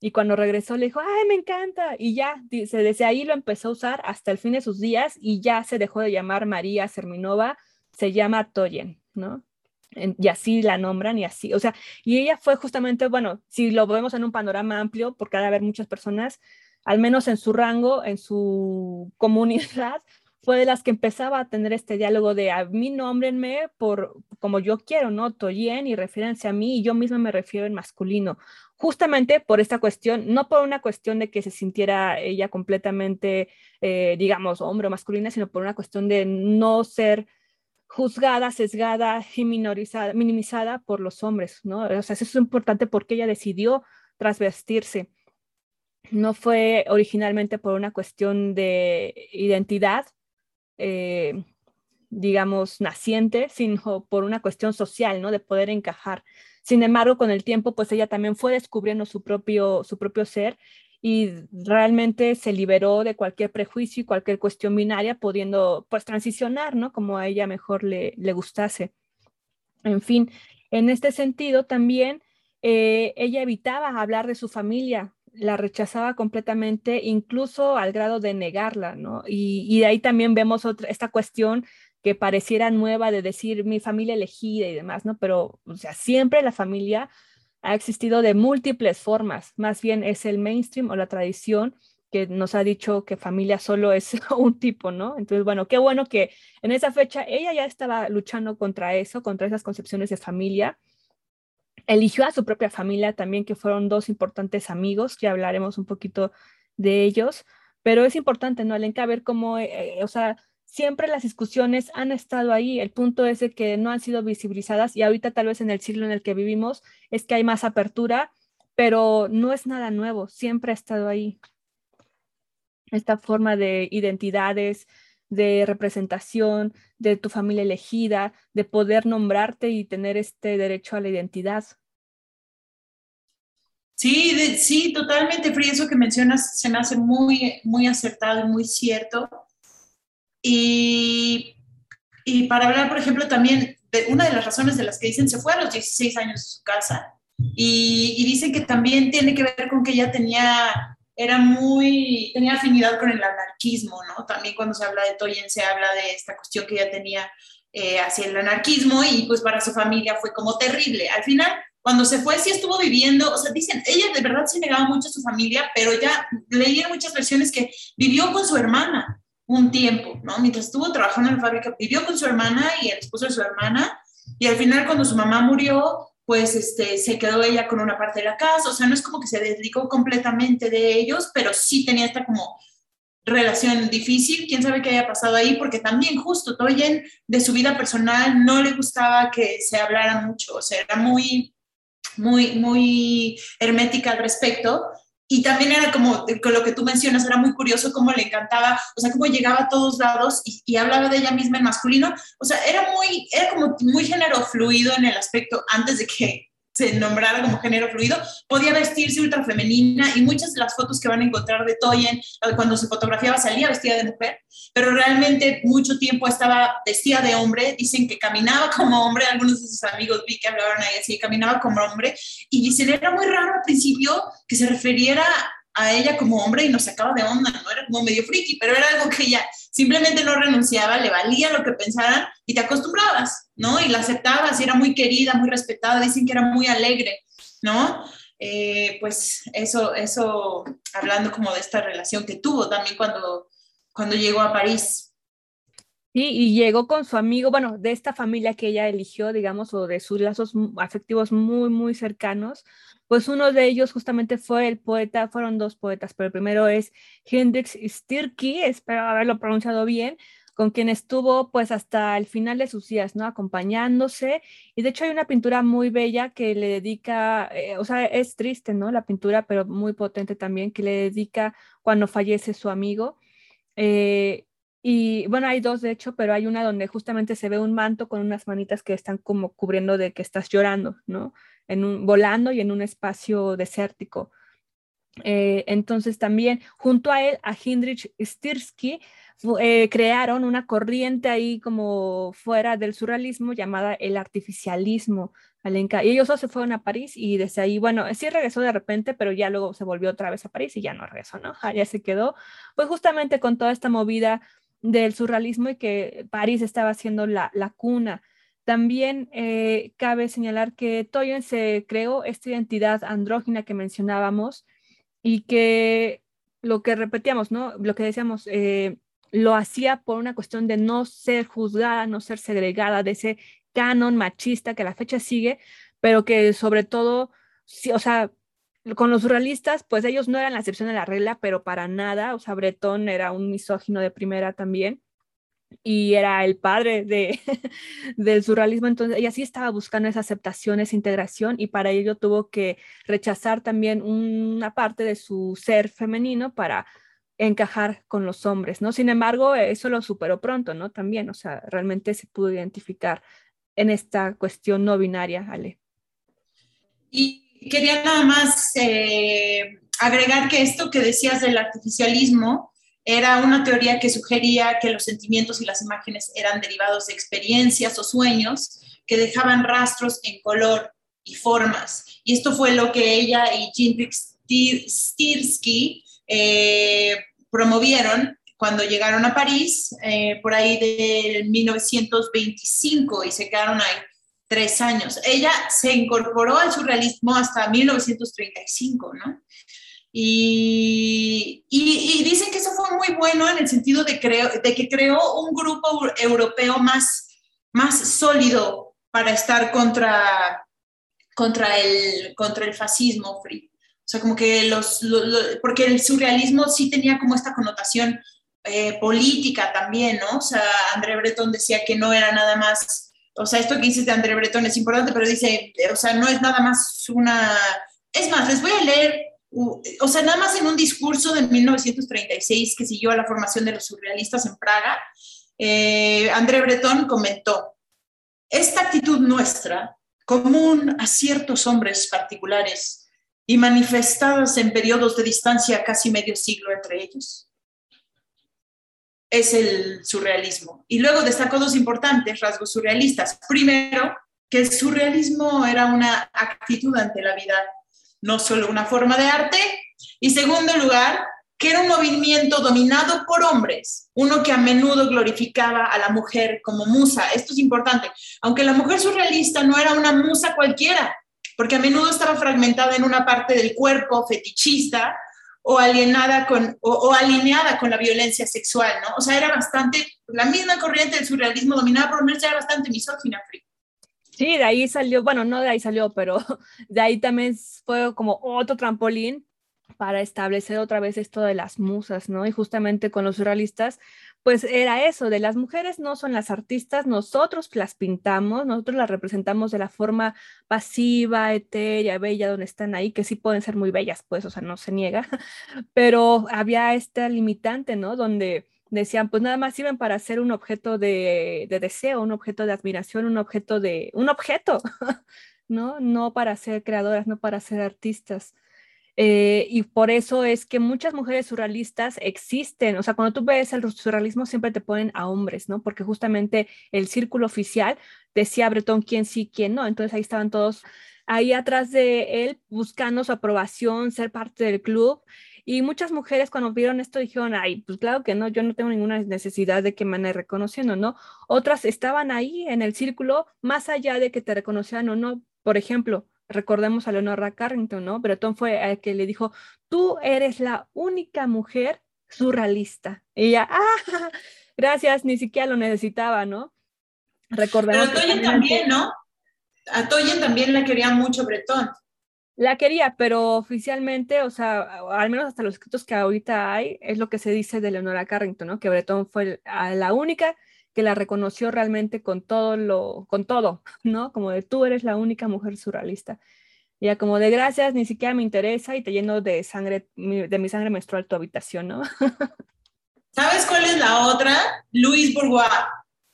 y cuando regresó le dijo, ay, me encanta. Y ya, dice, desde ahí lo empezó a usar hasta el fin de sus días y ya se dejó de llamar María Serminova, se llama Toyen, ¿no? Y así la nombran y así, o sea, y ella fue justamente, bueno, si lo vemos en un panorama amplio, porque ha de haber muchas personas, al menos en su rango, en su <laughs> comunidad, fue de las que empezaba a tener este diálogo de a mí nómbrenme por como yo quiero, ¿no? Toyen y refiéranse a mí y yo misma me refiero en masculino. Justamente por esta cuestión, no por una cuestión de que se sintiera ella completamente, eh, digamos, hombre o masculina, sino por una cuestión de no ser juzgada, sesgada y minorizada, minimizada por los hombres, ¿no? O sea, eso es importante porque ella decidió trasvestirse. No fue originalmente por una cuestión de identidad, eh, digamos, naciente, sino por una cuestión social, ¿no? De poder encajar. Sin embargo, con el tiempo, pues ella también fue descubriendo su propio, su propio ser y realmente se liberó de cualquier prejuicio y cualquier cuestión binaria, pudiendo pues transicionar, ¿no? Como a ella mejor le, le gustase. En fin, en este sentido también eh, ella evitaba hablar de su familia, la rechazaba completamente, incluso al grado de negarla, ¿no? Y, y de ahí también vemos otra, esta cuestión que pareciera nueva de decir mi familia elegida y demás, ¿no? Pero, o sea, siempre la familia ha existido de múltiples formas, más bien es el mainstream o la tradición que nos ha dicho que familia solo es <laughs> un tipo, ¿no? Entonces, bueno, qué bueno que en esa fecha ella ya estaba luchando contra eso, contra esas concepciones de familia. Eligió a su propia familia también, que fueron dos importantes amigos, ya hablaremos un poquito de ellos, pero es importante, ¿no, Alenka, ver cómo, eh, eh, o sea, siempre las discusiones han estado ahí. El punto es que no han sido visibilizadas y ahorita tal vez en el siglo en el que vivimos es que hay más apertura, pero no es nada nuevo, siempre ha estado ahí. Esta forma de identidades, de representación, de tu familia elegida, de poder nombrarte y tener este derecho a la identidad. Sí, sí, totalmente, Free. Eso que mencionas se me hace muy, muy acertado y muy cierto. Y, y para hablar, por ejemplo, también de una de las razones de las que dicen se fue a los 16 años de su casa. Y, y dicen que también tiene que ver con que ella tenía, era muy, tenía afinidad con el anarquismo, ¿no? También cuando se habla de Toyen se habla de esta cuestión que ella tenía eh, hacia el anarquismo y pues para su familia fue como terrible. Al final, cuando se fue, sí estuvo viviendo, o sea, dicen, ella de verdad se negaba mucho a su familia, pero ya leí en muchas versiones que vivió con su hermana un tiempo, ¿no? Mientras estuvo trabajando en la fábrica, vivió con su hermana y el esposo de su hermana, y al final cuando su mamá murió, pues este, se quedó ella con una parte de la casa, o sea, no es como que se dedicó completamente de ellos, pero sí tenía esta como relación difícil, quién sabe qué haya pasado ahí, porque también justo Toyen de su vida personal no le gustaba que se hablara mucho, o sea, era muy, muy, muy hermética al respecto, y también era como, con lo que tú mencionas, era muy curioso cómo le encantaba, o sea, cómo llegaba a todos lados y, hablaba de ella misma en masculino. O sea, era muy, era como muy género fluido en el aspecto, antes de que se nombrara como género fluido, podía vestirse ultra femenina y muchas de las fotos que van a encontrar de Toyen cuando se fotografiaba salía vestida de mujer, pero realmente mucho tiempo estaba vestida de hombre, dicen que caminaba como hombre, algunos de sus amigos vi que hablaban ahí así, caminaba como hombre y dicen era muy raro al principio que se refiriera a ella como hombre y nos sacaba de onda, ¿no? Era como medio friki, pero era algo que ella simplemente no renunciaba, le valía lo que pensaran y te acostumbrabas, ¿no? Y la aceptabas y era muy querida, muy respetada, dicen que era muy alegre, ¿no? Eh, pues eso, eso, hablando como de esta relación que tuvo también cuando, cuando llegó a París. Sí, y llegó con su amigo, bueno, de esta familia que ella eligió, digamos, o de sus lazos afectivos muy, muy cercanos, pues uno de ellos justamente fue el poeta, fueron dos poetas, pero el primero es Hendrix Stirky, espero haberlo pronunciado bien, con quien estuvo pues hasta el final de sus días, ¿no? Acompañándose. Y de hecho hay una pintura muy bella que le dedica, eh, o sea, es triste, ¿no? La pintura, pero muy potente también, que le dedica cuando fallece su amigo. Eh, y bueno, hay dos de hecho, pero hay una donde justamente se ve un manto con unas manitas que están como cubriendo de que estás llorando, ¿no? En un, volando y en un espacio desértico. Eh, entonces también junto a él, a Hindrich Stirsky, eh, crearon una corriente ahí como fuera del surrealismo llamada el artificialismo. Y ellos dos se fueron a París y desde ahí, bueno, sí regresó de repente, pero ya luego se volvió otra vez a París y ya no regresó, ¿no? <laughs> Ya se quedó, pues justamente con toda esta movida del surrealismo y que París estaba siendo la, cuna. También eh, cabe señalar que Toyen se creó esta identidad andrógina que mencionábamos y que lo que repetíamos, ¿no? Lo que decíamos, eh, lo hacía por una cuestión de no ser juzgada, no ser segregada de ese canon machista que a la fecha sigue, pero que sobre todo, o sea, con los surrealistas, pues ellos no eran la excepción de la regla, pero para nada, o sea, Breton era un misógino de primera también y era el padre de, <laughs> del surrealismo, entonces ella sí estaba buscando esa aceptación, esa integración y para ello tuvo que rechazar también una parte de su ser femenino para encajar con los hombres, ¿no? Sin embargo, eso lo superó pronto, ¿no? También, o sea, realmente se pudo identificar en esta cuestión no binaria, Ale. Y quería nada más eh, agregar que esto que decías del artificialismo era una teoría que sugería que los sentimientos y las imágenes eran derivados de experiencias o sueños que dejaban rastros en color y formas. Y esto fue lo que ella y Jean Stirsky eh, promovieron cuando llegaron a París, eh, por ahí del 1925, y se quedaron ahí tres años. Ella se incorporó al surrealismo hasta 1935, ¿no? Y, y, dicen que eso fue muy bueno en el sentido de, de que creó un grupo europeo más, más sólido para estar contra, contra, el, contra el fascismo. Free. O sea, como que los, porque el surrealismo sí tenía como esta connotación eh, política también, ¿no? O sea, André Breton decía que no era nada más o sea, esto que dices de André Breton es importante, pero dice, o sea, no es nada más una... Es más, les voy a leer, o sea, nada más en un discurso de 1936 que siguió a la formación de los surrealistas en Praga, eh, André Breton comentó, esta actitud nuestra, común a ciertos hombres particulares y manifestadas en periodos de distancia casi medio siglo entre ellos, es el surrealismo. Y luego destacó dos importantes rasgos surrealistas. Primero, que el surrealismo era una actitud ante la vida, no solo una forma de arte. Y segundo lugar, que era un movimiento dominado por hombres, uno que a menudo glorificaba a la mujer como musa. Esto es importante. Aunque la mujer surrealista no era una musa cualquiera, porque a menudo estaba fragmentada en una parte del cuerpo fetichista o alienada con, o, alineada con la violencia sexual, ¿no? O sea, era bastante, la misma corriente del surrealismo dominada por hombres era bastante misógina. Sí, de ahí salió, bueno, no de ahí salió, pero <laughs> de ahí también fue como otro trampolín para establecer otra vez esto de las musas, ¿no? Y justamente con los surrealistas, pues era eso, de las mujeres no son las artistas, nosotros las pintamos, nosotros las representamos de la forma pasiva, etérea, bella, donde están ahí, que sí pueden ser muy bellas, pues, o sea, no se niega, <laughs> pero había esta limitante, ¿no? Donde decían, pues nada más sirven para ser un objeto de, de deseo, un objeto de admiración, un objeto de, un objeto, <laughs> ¿no? No para ser creadoras, no para ser artistas. Eh, y por eso es que muchas mujeres surrealistas existen. O sea, cuando tú ves el surrealismo siempre te ponen a hombres, ¿no? Porque justamente el círculo oficial decía Breton quién sí, quién no. Entonces ahí estaban todos ahí atrás de él buscando su aprobación, ser parte del club. Y muchas mujeres cuando vieron esto dijeron, ay, pues claro que no, yo no tengo ninguna necesidad de que me ande reconociendo, ¿no? Otras estaban ahí en el círculo más allá de que te reconocieran o no. Por ejemplo, recordemos a Leonora Carrington, ¿no? Breton fue el que le dijo, tú eres la única mujer surrealista. Y ella, ah, <laughs> gracias, ni siquiera lo necesitaba, ¿no? Recordemos. Pero a Toyen también, ¿no? A Toyen también le quería mucho Breton. La quería, pero oficialmente, o sea, al menos hasta los escritos que ahorita hay, es lo que se dice de Leonora Carrington, ¿no? Que Breton fue la única que la reconoció realmente con todo lo, con todo, <laughs> ¿no? Como de tú eres la única mujer surrealista. Ya como de gracias, ni siquiera me interesa y te lleno de sangre, de mi sangre menstrual tu habitación, ¿no? <laughs> ¿Sabes cuál es la otra? Luis Bourgois.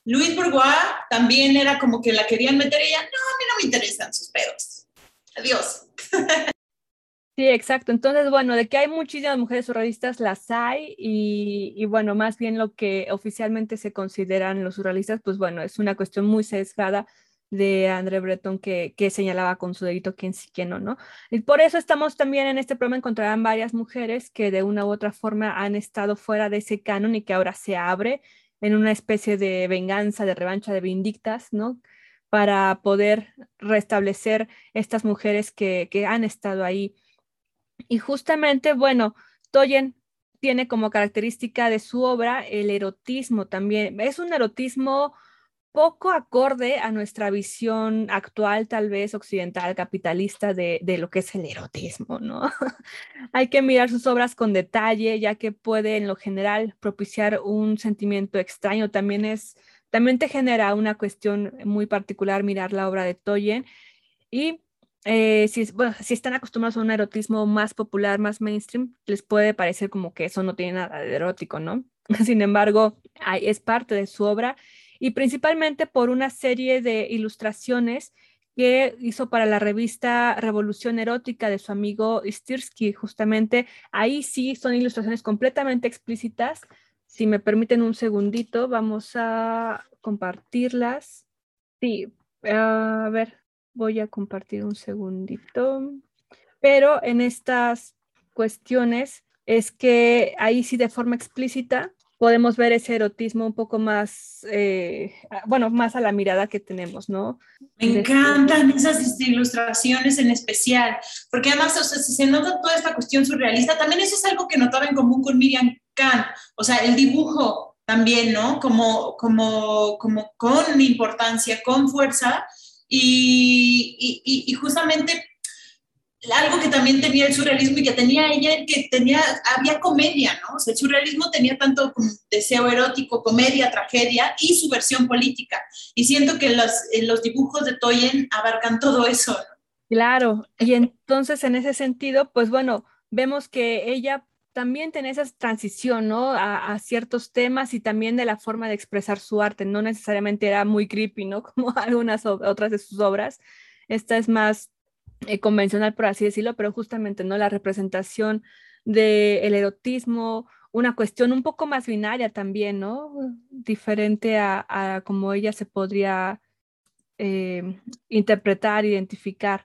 Luis Bourgois también era como que la querían meter y ella, no, a mí no me interesan sus pedos. Adiós. <laughs> Sí, exacto. Entonces, bueno, de que hay muchísimas mujeres surrealistas, las hay, y, bueno, más bien lo que oficialmente se consideran los surrealistas, pues bueno, es una cuestión muy sesgada de André Breton que, señalaba con su dedito quién sí, quién no, ¿no? Y por eso estamos también en este programa, encontrarán varias mujeres que de una u otra forma han estado fuera de ese canon y que ahora se abre en una especie de venganza, de revancha, de vindictas, ¿no? Para poder restablecer estas mujeres que, que han estado ahí y justamente, bueno, Toyen tiene como característica de su obra el erotismo también. Es un erotismo poco acorde a nuestra visión actual, tal vez occidental, capitalista, de, lo que es el erotismo, ¿no? <laughs> Hay que mirar sus obras con detalle, ya que puede en lo general propiciar un sentimiento extraño. También es, también te genera una cuestión muy particular mirar la obra de Toyen. Y eh, si, están acostumbrados a un erotismo más popular, más mainstream, les puede parecer como que eso no tiene nada de erótico, ¿no? <laughs> Sin embargo, es parte de su obra y principalmente por una serie de ilustraciones que hizo para la revista Revolución Erótica de su amigo Stirsky. Justamente ahí sí son ilustraciones completamente explícitas. Si me permiten un segundito, vamos a compartirlas. Sí, a ver, Voy a compartir un segundito. Pero en estas cuestiones es que ahí sí de forma explícita podemos ver ese erotismo un poco más, eh, bueno, más a la mirada que tenemos, ¿no? Me encantan esas ilustraciones en especial, porque además, o sea, se nota toda esta cuestión surrealista, también eso es algo que notaba en común con Miriam Kahn, o sea, el dibujo también, ¿no? Como, como, como con importancia, con fuerza, y, y, justamente algo que también tenía el surrealismo y que tenía ella, que tenía, había comedia, ¿no? O sea, el surrealismo tenía tanto deseo erótico, comedia, tragedia y su versión política. Y siento que los, los dibujos de Toyen abarcan todo eso, ¿no? Claro, y entonces en ese sentido, pues bueno, vemos que ella también tiene esa transición, ¿no? A, ciertos temas y también de la forma de expresar su arte. No necesariamente era muy creepy, ¿no? <laughs> Como algunas otras de sus obras. Esta es más eh, convencional, por así decirlo, pero justamente, ¿no? La representación del erotismo, una cuestión un poco más binaria también, ¿no? Diferente a, a como ella se podría eh, interpretar, identificar.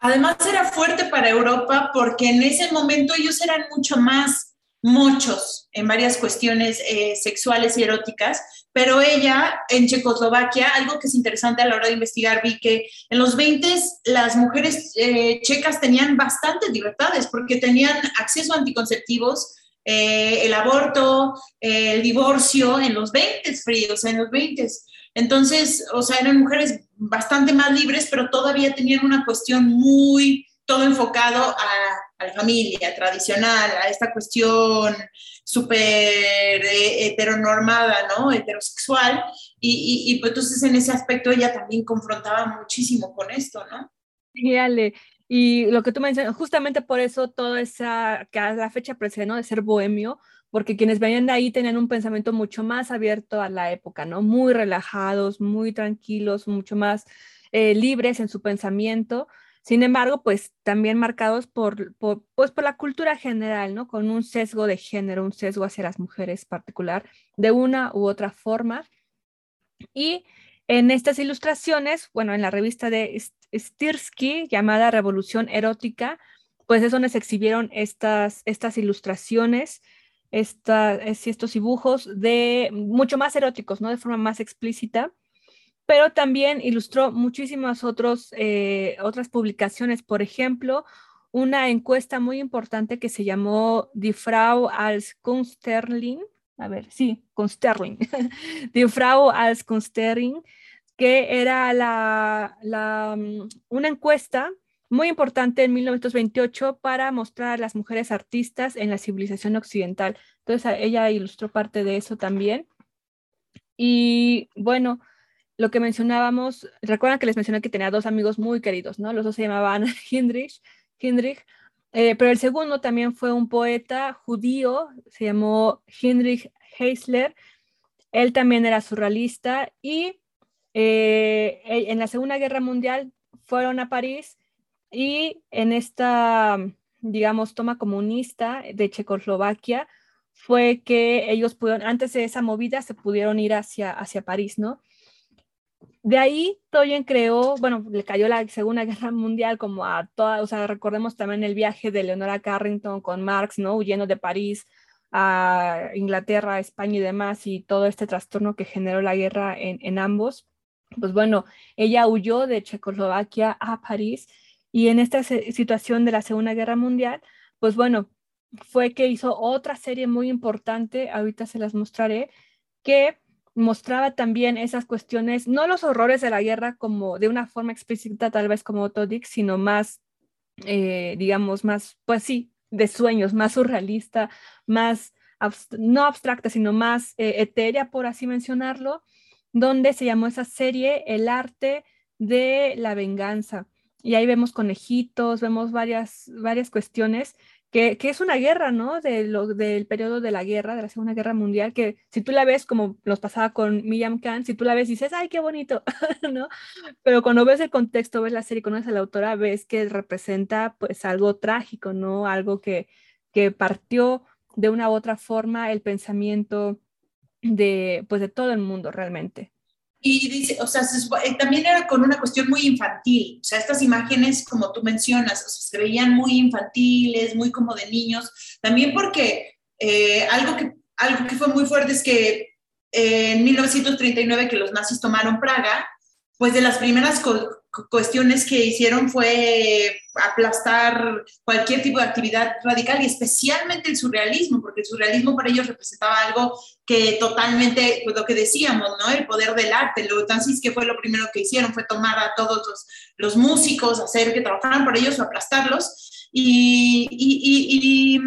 Además era fuerte para Europa porque en ese momento ellos eran mucho más muchos en varias cuestiones eh, sexuales y eróticas, pero ella en Checoslovaquia, algo que es interesante a la hora de investigar, vi que en los 20 las mujeres eh, checas tenían bastantes libertades porque tenían acceso a anticonceptivos, eh, el aborto, el divorcio en los 20 fríos, en los 20. Entonces, o sea, eran mujeres bastante más libres, pero todavía tenían una cuestión muy, todo enfocado a, la familia tradicional, a esta cuestión súper eh, heteronormada, ¿no? Heterosexual. Y, y, pues entonces en ese aspecto ella también confrontaba muchísimo con esto, ¿no? Sí, Y lo que tú mencionas, justamente por eso toda esa, que a la fecha precede, De ser bohemio, porque quienes venían de ahí tenían un pensamiento mucho más abierto a la época, ¿no? Muy relajados, muy tranquilos, mucho más eh, libres en su pensamiento. Sin embargo, pues también marcados por, pues, por la cultura general, ¿no? Con un sesgo de género, un sesgo hacia las mujeres particular, de una u otra forma. Y en estas ilustraciones, bueno, en la revista de Stirsky llamada Revolución Erótica, pues es donde se exhibieron estas, estas ilustraciones estos dibujos de mucho más eróticos, ¿no? De forma más explícita, pero también ilustró muchísimas otros, eh, otras publicaciones, por ejemplo, una encuesta muy importante que se llamó Die Frau als Kunstlerling, a ver, sí, Kunstlerling, <laughs> Die Frau als Kunstlerling, que era la, la, mm, una encuesta muy importante en 1928 para mostrar a las mujeres artistas en la civilización occidental. Entonces ella ilustró parte de eso también. Y bueno, lo que mencionábamos, recuerdan que les mencioné que tenía dos amigos muy queridos, ¿no? Los dos se llamaban <laughs> Hindrich, Hindrich eh, pero el segundo también fue un poeta judío, se llamó Heinrich Heisler. Él también era surrealista y eh, e, en la Segunda Guerra Mundial fueron a París y en esta, digamos, toma comunista de Checoslovaquia fue que ellos pudieron, antes de esa movida, se pudieron ir hacia, hacia París, ¿no? De ahí Toyen creó, bueno, le cayó la Segunda <laughs> Guerra Mundial como a toda, o sea, recordemos también el viaje de Leonora Carrington con Marx, ¿no? Huyendo de París a Inglaterra, España y demás, y todo este trastorno que generó la guerra en, en ambos. Pues bueno, ella huyó de Checoslovaquia a París y en esta situación de la Segunda Guerra Mundial, pues bueno, fue que hizo otra serie muy importante, ahorita se las mostraré, que mostraba también esas cuestiones, no los horrores de la guerra como de una forma explícita, tal vez como Todic, sino más, eh, digamos, más, pues sí, de sueños, más surrealista, más, no abstracta, sino más eh, etérea, por así mencionarlo, donde se llamó esa serie El arte de la venganza. Y ahí vemos conejitos, vemos varias, varias cuestiones que, es una guerra, ¿no? De lo, del periodo de la guerra, de la Segunda Guerra Mundial, que si tú la ves como nos pasaba con Miriam Khan, si tú la ves dices, ay, qué bonito, <laughs> ¿no? Pero cuando ves el contexto, ves la serie, conoces a la autora, ves que representa pues algo trágico, ¿no? Algo que, que partió de una u otra forma el pensamiento de, pues, de todo el mundo realmente. Y dice, o sea, eh, también era con una cuestión muy infantil, o sea, estas imágenes, como tú mencionas, se veían muy infantiles, muy como de niños, también porque eh, algo, que, algo que fue muy fuerte es que eh, en 1939 que los nazis tomaron Praga, pues de las primeras cuestiones que hicieron fue aplastar cualquier tipo de actividad radical y especialmente el surrealismo, porque el surrealismo para ellos representaba algo que totalmente, pues lo que decíamos, ¿no? El poder del arte. Lo entonces, que fue lo primero que hicieron? Fue tomar a todos los, los músicos, hacer que trabajaran por ellos o aplastarlos. Y, y, y,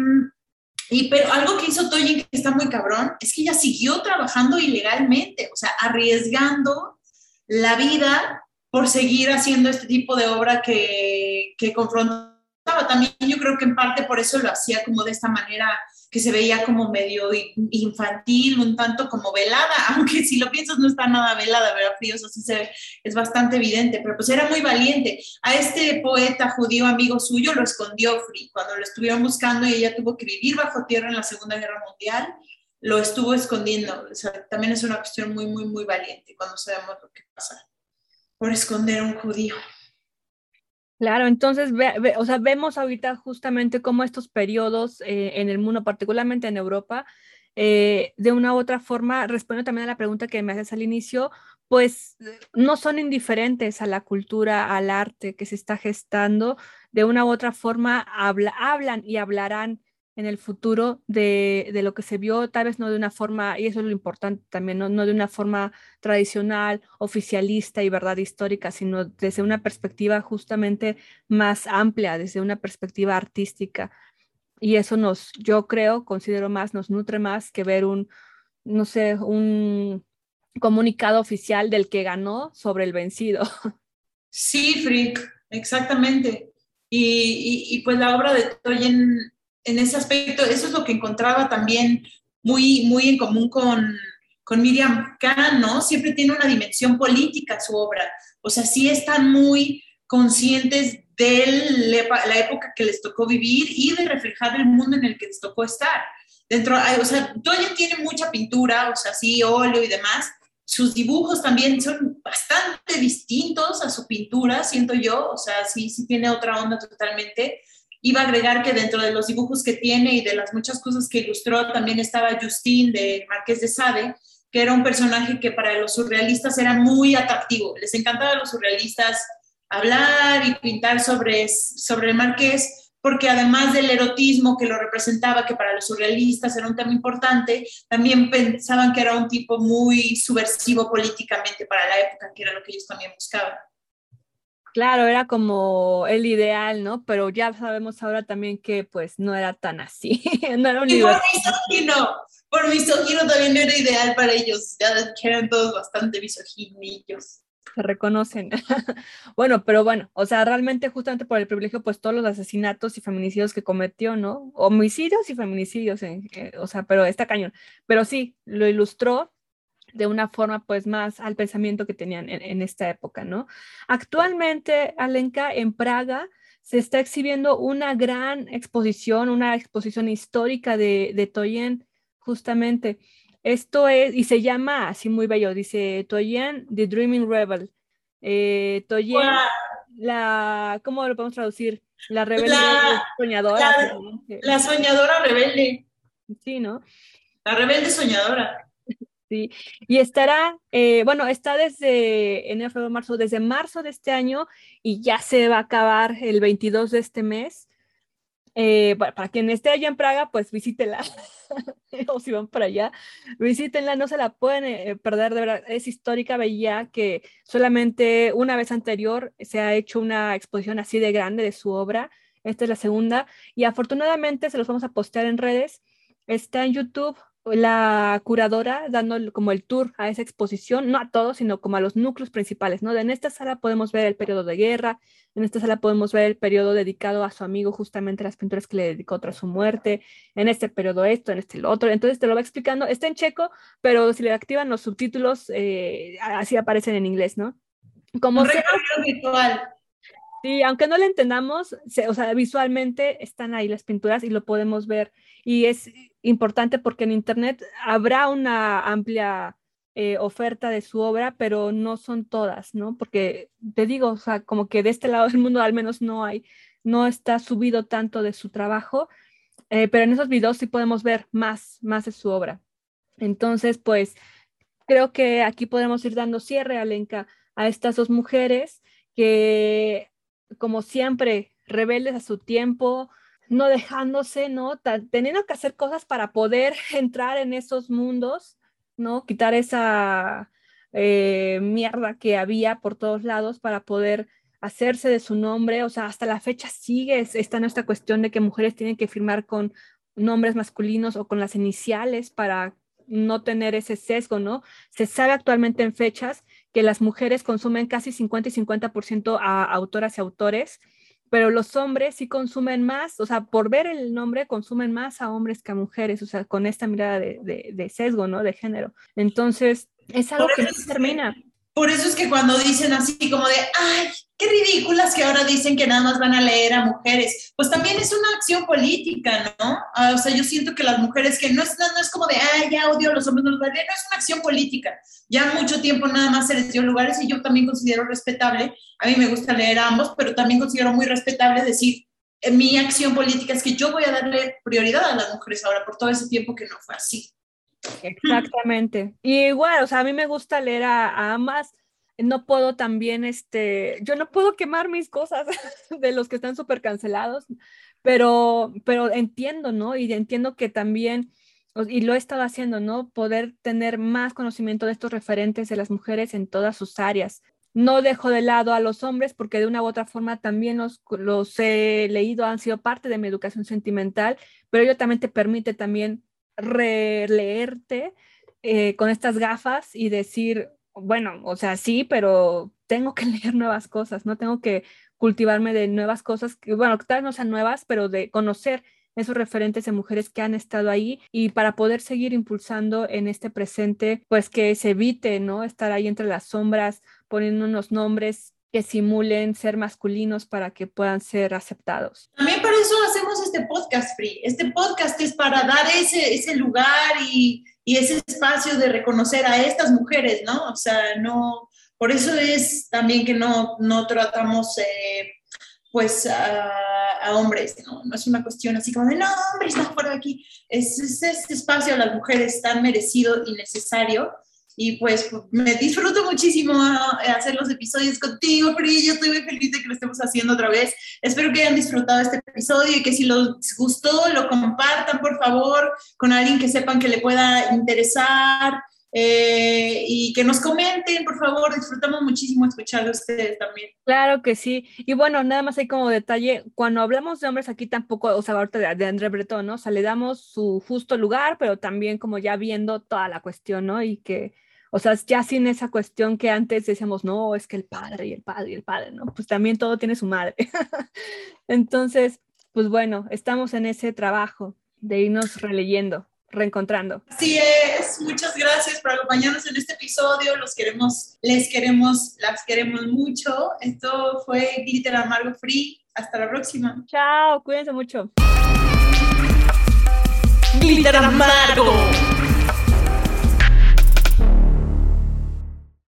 y, pero algo que hizo Toyin que está muy cabrón es que ella siguió trabajando ilegalmente, o sea, arriesgando la vida por seguir haciendo este tipo de obra que, que confrontaba. También yo creo que en parte por eso lo hacía como de esta manera que se veía como medio infantil, un tanto como velada, <laughs> aunque si lo piensas no está nada velada, ¿verdad? Fríos, así se es bastante evidente, pero pues era muy valiente. A este poeta judío amigo suyo lo escondió Free cuando lo estuvieron buscando y ella tuvo que vivir bajo tierra en la Segunda Guerra Mundial, lo estuvo escondiendo. O sea, también es una cuestión muy, muy, muy valiente cuando sabemos lo que pasa por esconder a un judío. Claro, entonces, o sea, vemos ahorita justamente cómo estos periodos eh, en el mundo, particularmente en Europa, eh, de una u otra forma, respondo también a la pregunta que me haces al inicio, pues no son indiferentes a la cultura, al arte que se está gestando, de una u otra forma hablan y hablarán en el futuro de, de, lo que se vio, tal vez no de una forma, y eso es lo importante también, no, no de una forma tradicional, oficialista y verdad histórica, sino desde una perspectiva justamente más amplia, desde una perspectiva artística. Y eso nos, yo creo, considero más, nos nutre más que ver un, no sé, un comunicado oficial del que ganó sobre el vencido. <laughs> Sí, Frick, exactamente. Y, y, y pues la obra de Toyen en ese aspecto, eso es lo que encontraba también muy, muy en común con, con Miriam Kahn, ¿no? Siempre tiene una dimensión política su obra. O sea, sí están muy conscientes de la época que les tocó vivir y de reflejar el mundo en el que les tocó estar. Dentro, o sea, Toya tiene mucha pintura, o sea, sí, óleo y demás. Sus dibujos también son bastante distintos a su pintura, siento yo, o sea, sí, sí tiene otra onda totalmente Iba a agregar que dentro de los dibujos que tiene y de las muchas cosas que ilustró, también estaba Justin de Marqués de Sade, que era un personaje que para los surrealistas era muy atractivo. Les encantaba a los surrealistas hablar y pintar sobre, sobre el Marqués, porque además del erotismo que lo representaba, que para los surrealistas era un tema importante, también pensaban que era un tipo muy subversivo políticamente para la época, que era lo que ellos también buscaban. Claro, era como el ideal, ¿no? Pero ya sabemos ahora también que pues no era tan así, <laughs> no era un y por misógino, por misógino también no era ideal para ellos, ya que eran todos bastante misoginillos. Se reconocen. <laughs> bueno, pero bueno, o sea, realmente justamente por el privilegio, pues todos los asesinatos y feminicidios que cometió, ¿no? Homicidios y feminicidios, eh, o sea, pero está cañón. Pero sí, lo ilustró de una forma pues más al pensamiento que tenían en, esta época, ¿no? Actualmente, Alenka, en Praga se está exhibiendo una gran exposición, una exposición histórica de, de Toyen, justamente. Esto es, y se llama así muy bello, dice Toyen, The Dreaming Rebel. Eh, Toyen, la, ¿cómo lo podemos traducir? La rebelde soñadora. la soñadora rebelde. Sí, ¿no? La rebelde soñadora. Sí, y estará, eh, bueno, está desde enero, febrero, marzo, desde marzo de este año y ya se va a acabar el 22 de este mes. Eh, para, quien esté allá en Praga, pues visítela. <laughs> o si van para allá, visítenla, no se la pueden eh, perder, de verdad. Es histórica, veía que solamente una vez anterior se ha hecho una exposición así de grande de su obra. Esta es la segunda y afortunadamente se los vamos a postear en redes. Está en YouTube, la curadora dando como el tour a esa exposición, no a todos, sino como a los núcleos principales, ¿no? En esta sala podemos ver el periodo de guerra, en esta sala podemos ver el periodo dedicado a su amigo, justamente las pinturas que le dedicó tras su muerte, en este periodo esto, en este lo otro, entonces te lo va explicando, está en checo, pero si le activan los subtítulos, eh, así aparecen en inglés, ¿no? Como Un virtual. Sí, aunque no le entendamos, o sea, visualmente están ahí las pinturas y lo podemos ver. Y es importante porque en Internet habrá una amplia eh, oferta de su obra, pero no son todas, ¿no? Porque te digo, o sea, como que de este lado del mundo al menos no hay, no está subido tanto de su trabajo, eh, pero en esos videos sí podemos ver más, más de su obra. Entonces, pues creo que aquí podemos ir dando cierre, Alenka, a estas dos mujeres que como siempre, rebeldes a su tiempo, no dejándose, ¿no? teniendo que hacer cosas para poder <laughs> entrar en esos mundos, ¿no? Quitar esa eh, mierda que había por todos lados para poder hacerse de su nombre, o sea, hasta la fecha sigue esta nuestra cuestión de que mujeres tienen que firmar con nombres masculinos o con las iniciales para no tener ese sesgo, ¿no? Se sabe actualmente en fechas que las mujeres consumen casi 50 y 50% a autoras y autores, pero los hombres sí consumen más, o sea, por ver el nombre consumen más a hombres que a mujeres, o sea, con esta mirada de, sesgo, ¿no? De género. Entonces, es algo que no termina. Por eso es que cuando dicen así como de, ay, qué ridículas que ahora dicen que nada más van a leer a mujeres, pues también es una acción política, ¿no? Ah, o sea, yo siento que las mujeres que no es, no, es como de, ay, ya odio a los hombres, no los no es una acción política. Ya mucho tiempo nada más se les dio lugares y yo también considero respetable, a mí me gusta leer a ambos, pero también considero muy respetable decir, eh, mi acción política es que yo voy a darle prioridad a las mujeres ahora por todo ese tiempo que no fue así. <laughs> Exactamente. Y igual, o sea, a mí me gusta leer a, ambas. No puedo también, este, yo no puedo quemar mis cosas <laughs> de los que están súper cancelados, pero, pero entiendo, ¿no? Y entiendo que también, y lo he estado haciendo, ¿no? Poder tener más conocimiento de estos referentes de las mujeres en todas sus áreas. No dejo de lado a los hombres porque de una u otra forma también los, los he leído, han sido parte de mi educación sentimental, pero ello también te permite también releerte eh, con estas gafas y decir, bueno, o sea, sí, pero tengo que <laughs> leer nuevas cosas, ¿no? Tengo que cultivarme de nuevas cosas, que, bueno, tal vez no sean nuevas, pero de conocer esos referentes de mujeres que han estado ahí y para poder seguir impulsando en este presente, pues que se evite, ¿no? Estar ahí entre las sombras, poniendo unos nombres que simulen ser masculinos para que puedan ser aceptados. También por eso hacemos este podcast free. Este podcast es para dar ese, ese lugar y, y ese espacio de reconocer a estas mujeres, ¿no? O sea, no, por eso es también que no, no tratamos eh, pues a, hombres, ¿no? No es una cuestión así como de, no, hombres, no, fuera de aquí. Es, es este espacio a las mujeres tan merecido y necesario y pues me disfruto muchísimo eh, hacer los episodios contigo, Pri. Yo estoy muy feliz de que lo estemos haciendo otra vez. Espero que hayan disfrutado este episodio y que si les gustó, lo compartan, por favor, con alguien que sepan que le pueda interesar. eh, y que nos comenten, por favor, disfrutamos muchísimo escuchar de ustedes también. Claro que sí. Y bueno, nada más hay como detalle, cuando hablamos de hombres aquí tampoco, o sea, ahorita de, de André Breton, ¿no? O sea, le damos su justo lugar, pero también como ya viendo toda la cuestión, ¿no? Y que, o sea, ya sin esa cuestión que antes decíamos, no, es que el padre y el padre y el padre, ¿no? Pues también todo tiene su madre. <laughs> Entonces, pues bueno, estamos en ese trabajo de irnos releyendo reencontrando. Así es, muchas gracias por acompañarnos en este episodio, los queremos, les queremos, las queremos mucho. Esto fue Glitter Amargo Free, hasta la próxima. Chao, cuídense mucho. Glitter Amargo.